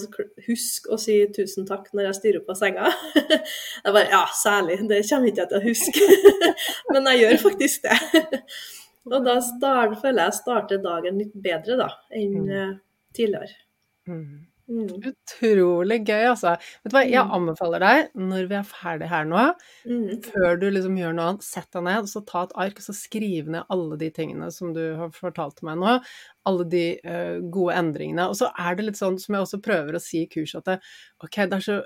huske å si tusen takk når jeg styrer av senga. *laughs* jeg bare Ja, særlig. Det kommer ikke jeg til å huske. *laughs* Men jeg gjør faktisk det. *laughs* og da start, føler jeg starter dagen litt bedre da, enn uh, tidligere. Mm. Mm. Utrolig gøy, altså. Vet du hva, jeg mm. anbefaler deg, når vi er ferdig her nå, mm. før du liksom gjør noe annet, sett deg ned og så ta et ark og så skriv ned alle de tingene som du har fortalt meg nå. Alle de uh, gode endringene. Og så er det litt sånn som jeg også prøver å si i kurset, at det, ok, det er så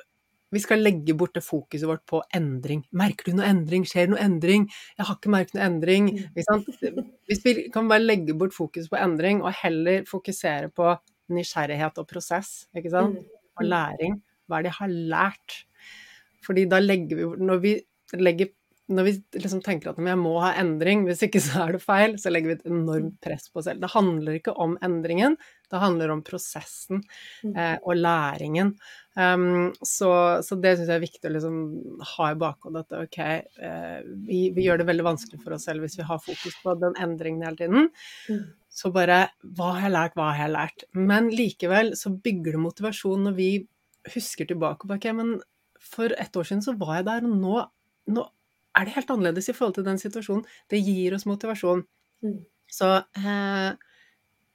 vi skal legge bort det fokuset vårt på endring. Merker du noe endring? Skjer noe endring? Jeg har ikke merket noe endring. Mm. Hvis vi kan bare legge bort fokuset på endring, og heller fokusere på nysgjerrighet og prosess, ikke sant? Mm. Og læring. Hva er det jeg har lært? Fordi da legger vi Når vi, legger, når vi liksom tenker at jeg må ha endring, hvis ikke så er det feil, så legger vi et enormt press på oss selv. Det handler ikke om endringen, det handler om prosessen mm. eh, og læringen. Um, så, så, det syns jeg er viktig å liksom ha i bakhodet. At ok, eh, vi, vi, gjør det veldig vanskelig for oss selv hvis vi har fokus på den endringen hele tiden. Mm. Så bare Hva har jeg lært? Hva har jeg lært? Men likevel så bygger det motivasjon når vi husker tilbake på ok, men for ett år siden så var jeg der, og nå, nå er det helt annerledes i forhold til den situasjonen. Det gir oss motivasjon. Mm. Så eh,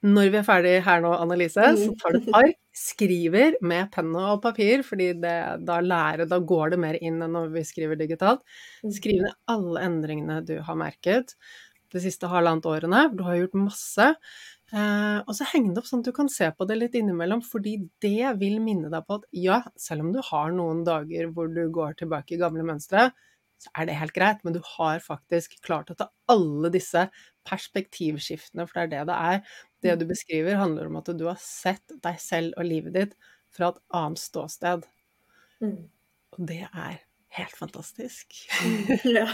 når vi er ferdig her nå, Annelise, så mm. tar du et ark, skriver med penn og papir, fordi det, da, lærer, da går det mer inn enn når vi skriver digitalt. Mm. Skriv ned alle endringene du har merket de siste halvannet årene. Du har gjort masse. Eh, og så heng det opp sånn at du kan se på det litt innimellom, fordi det vil minne deg på at ja, selv om du har noen dager hvor du går tilbake i gamle mønstre, så er det helt greit, men du har faktisk klart å ta alle disse perspektivskiftene, for det er det det er. Det du beskriver, handler om at du har sett deg selv og livet ditt fra et annet ståsted. Mm. Og det er helt fantastisk. *laughs* Ja.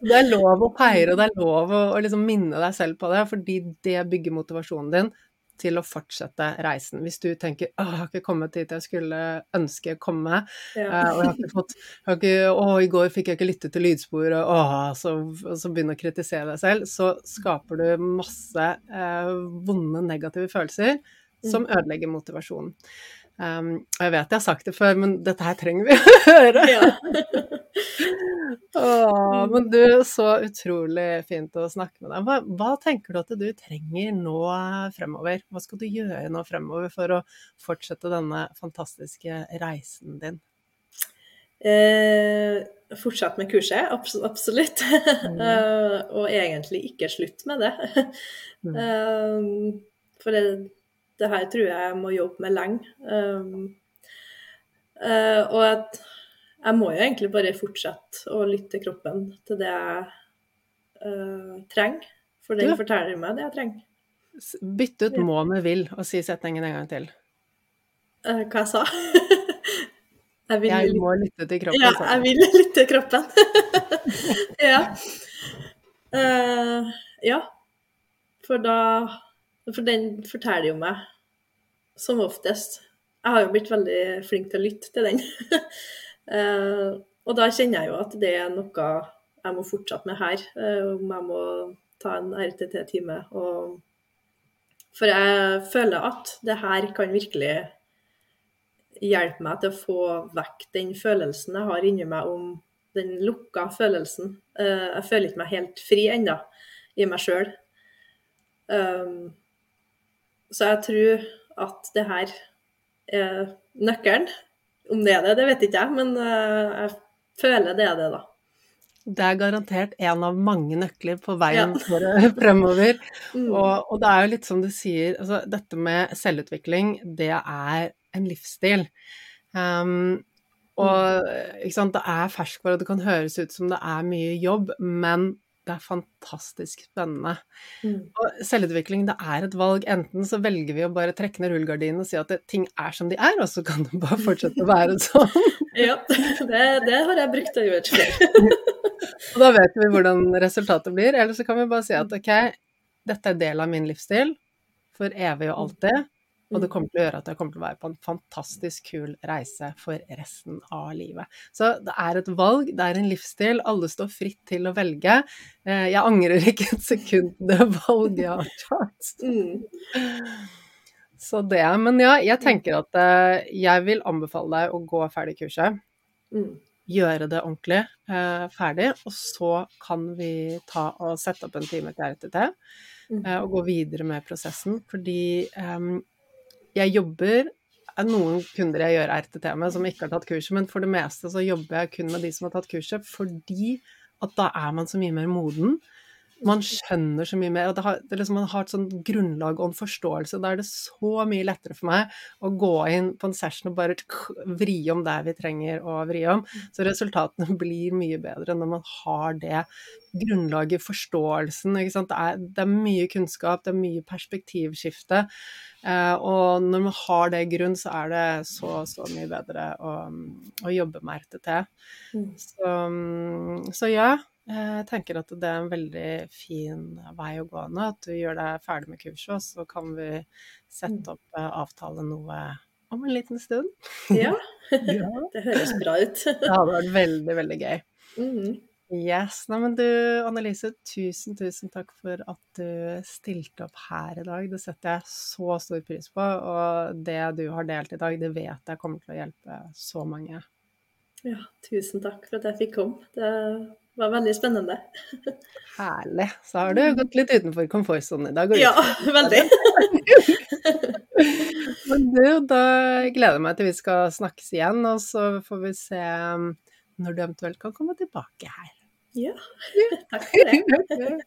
det er lov å peire, og det er lov å, å liksom minne deg selv på det, fordi det bygger motivasjonen din til å fortsette reisen. Hvis du tenker 'Å, jeg har ikke kommet dit jeg skulle ønske å komme', ja. uh, og jeg har ikke fått har ikke, 'Å, i går fikk jeg ikke lytte til lydspor', og, å, så, så begynner å kritisere deg selv, så skaper du masse uh, vonde, negative følelser som mm. ødelegger motivasjonen. Um, og jeg vet jeg har sagt det før, men dette her trenger vi *laughs* å høre. Ja. Åh, men du, så utrolig fint å snakke med deg. Hva, hva, tenker du at du trenger nå fremover? Hva skal du gjøre nå fremover for å fortsette denne fantastiske reisen din? Eh, fortsatt med kurset, absolutt. Mm. uh, *laughs* og egentlig ikke slutt med det. mm. uh, for det det her tror jeg jeg må jobbe med lenge. Um, uh, og at jeg må jo egentlig bare fortsette å lytte til kroppen til det jeg uh, trenger. For den forteller meg det jeg trenger. Bytte ut 'må' med 'vil' og si setningen en gang til. Uh, hva jeg sa *laughs* jeg? Vil jeg må lytte til kroppen. Ja, jeg vil *laughs* lytte til kroppen. *laughs* ja. ja. For da for den forteller jo meg, som oftest Jeg har jo blitt veldig flink til å lytte til den. uh, *laughs* og da kjenner jeg jo at det er noe jeg må fortsette med her. Uh, om jeg må ta en RTT-time. For jeg føler at det her kan virkelig hjelpe meg til å få vekk den følelsen jeg har inni meg om den lukka følelsen. Uh, jeg føler ikke meg helt fri ennå i meg sjøl. Um, så jeg tror at det her er nøkkelen. Om det er det, det vet ikke jeg, men eh, jeg føler det er det, da. Det er garantert en av mange nøkler på veien ja. *laughs* fremover. Mm. Og, og, det er jo litt som du sier, altså dette med selvutvikling, det er en livsstil. Um, og mm. det er ferskvare, det kan høres ut som det er mye jobb, men Det er fantastisk spennende. Mm. Og selvutvikling, det er et valg. Enten så velger vi å bare trekke ned rullegardinen og si at det, ting er som de er, og så kan det bare fortsette å være sånn. *laughs* Ja, det, det har jeg brukt å gjøre før. *laughs* og da vet vi hvordan resultatet blir. Eller så kan vi bare si at ok, dette er del av min livsstil for evig og alltid. Og det kommer til å gjøre at jeg kommer til å være på en fantastisk kul reise for resten av livet. Så det er et valg, det er en livsstil. Alle står fritt til å velge. Eh, jeg angrer ikke et sekund det *laughs* valget jeg har tatt. Mm. Så det. Men ja, jeg tenker at eh, jeg vil anbefale deg å gå ferdig kurset. Mm. Gjøre det ordentlig eh, ferdig, og så kan vi ta og sette opp en time til RTT. eh, Og gå videre med prosessen. Fordi um, jeg jobber er noen kunder jeg gjør RTT med som ikke har tatt kurset, men for det meste så jobber jeg kun med de som har tatt kurset, fordi at da er man så mye mer moden. Man skjønner så mye mer, og det har, det liksom, man har et sånt grunnlag og en forståelse. Da er det så mye lettere for meg å gå inn på en session og bare vri om der vi trenger å vri om. Så resultatene *laughs* blir mye bedre når man har det grunnlaget, forståelsen. Det er, det, er, mye kunnskap, det er mye perspektivskifte. Eh, og når man har det i grunn, så er det så, så mye bedre å, å jobbe med RTT. Mm. Så, så, ja, jeg tenker at det er en veldig fin vei å gå nå. At du gjør deg ferdig med kurset, og så kan vi sette opp eh, avtale noe om en liten stund. *laughs* Ja, *laughs* *laughs* det høres bra ut. det hadde vært veldig, veldig gøy. Mm. Yes. Nei, men du Annelise, tusen, tusen takk for at du stilte opp her i dag. Det setter jeg så stor pris på. Og det du har delt i dag, det vet jeg kommer til å hjelpe så mange. Ja, tusen takk for at jeg fikk komme. Det var veldig spennende. Herlig. Så har du gått litt utenfor komfortsonen i dag. Ja, *laughs* veldig. *laughs* men du, da gleder jeg meg til vi skal snakkes igjen, og så får vi se um, når du eventuelt kan komme tilbake her. Ja, *laughs* takk for det.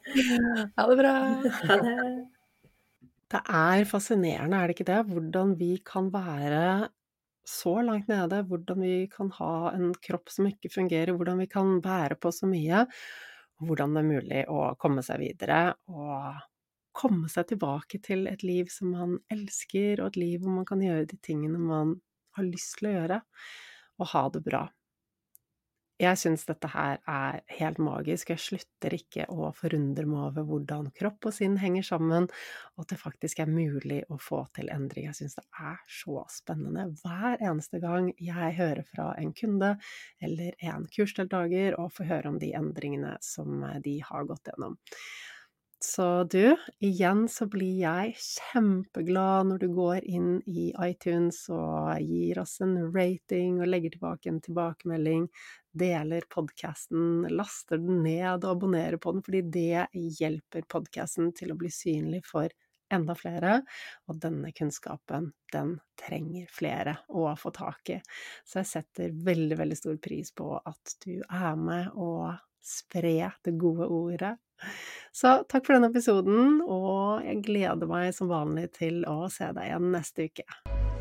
ha det bra. Ha det. Det er fascinerende, er det ikke det? Hvordan vi kan være så langt nede, hvordan vi kan ha en kropp som ikke fungerer, hvordan vi kan bære på så mye, hvordan det er mulig å komme seg videre og komme seg tilbake til et liv som man elsker, og et liv hvor man kan gjøre de tingene man har lyst til å gjøre, og ha det bra. Jeg syns dette her er helt magisk. Jeg slutter ikke å forundre meg over hvordan kropp og sinn henger sammen, og at det faktisk er mulig å få til endring. Jeg syns det er så spennende hver eneste gang jeg hører fra en kunde eller en kursdeltaker og får høre om de endringene som de har gått gjennom. Så du, igjen så blir jeg kjempeglad når du går inn i iTunes og gir oss en rating og legger tilbake en tilbakemelding, deler podkasten, laster den ned og abonnerer på den, fordi det hjelper podkasten til å bli synlig for enda flere, og denne kunnskapen, den trenger flere å få tak i. Så jeg setter veldig, veldig stor pris på at du er med og spre det gode ordet. Så takk for denne episoden, og jeg gleder meg som vanlig til å se deg igjen neste uke.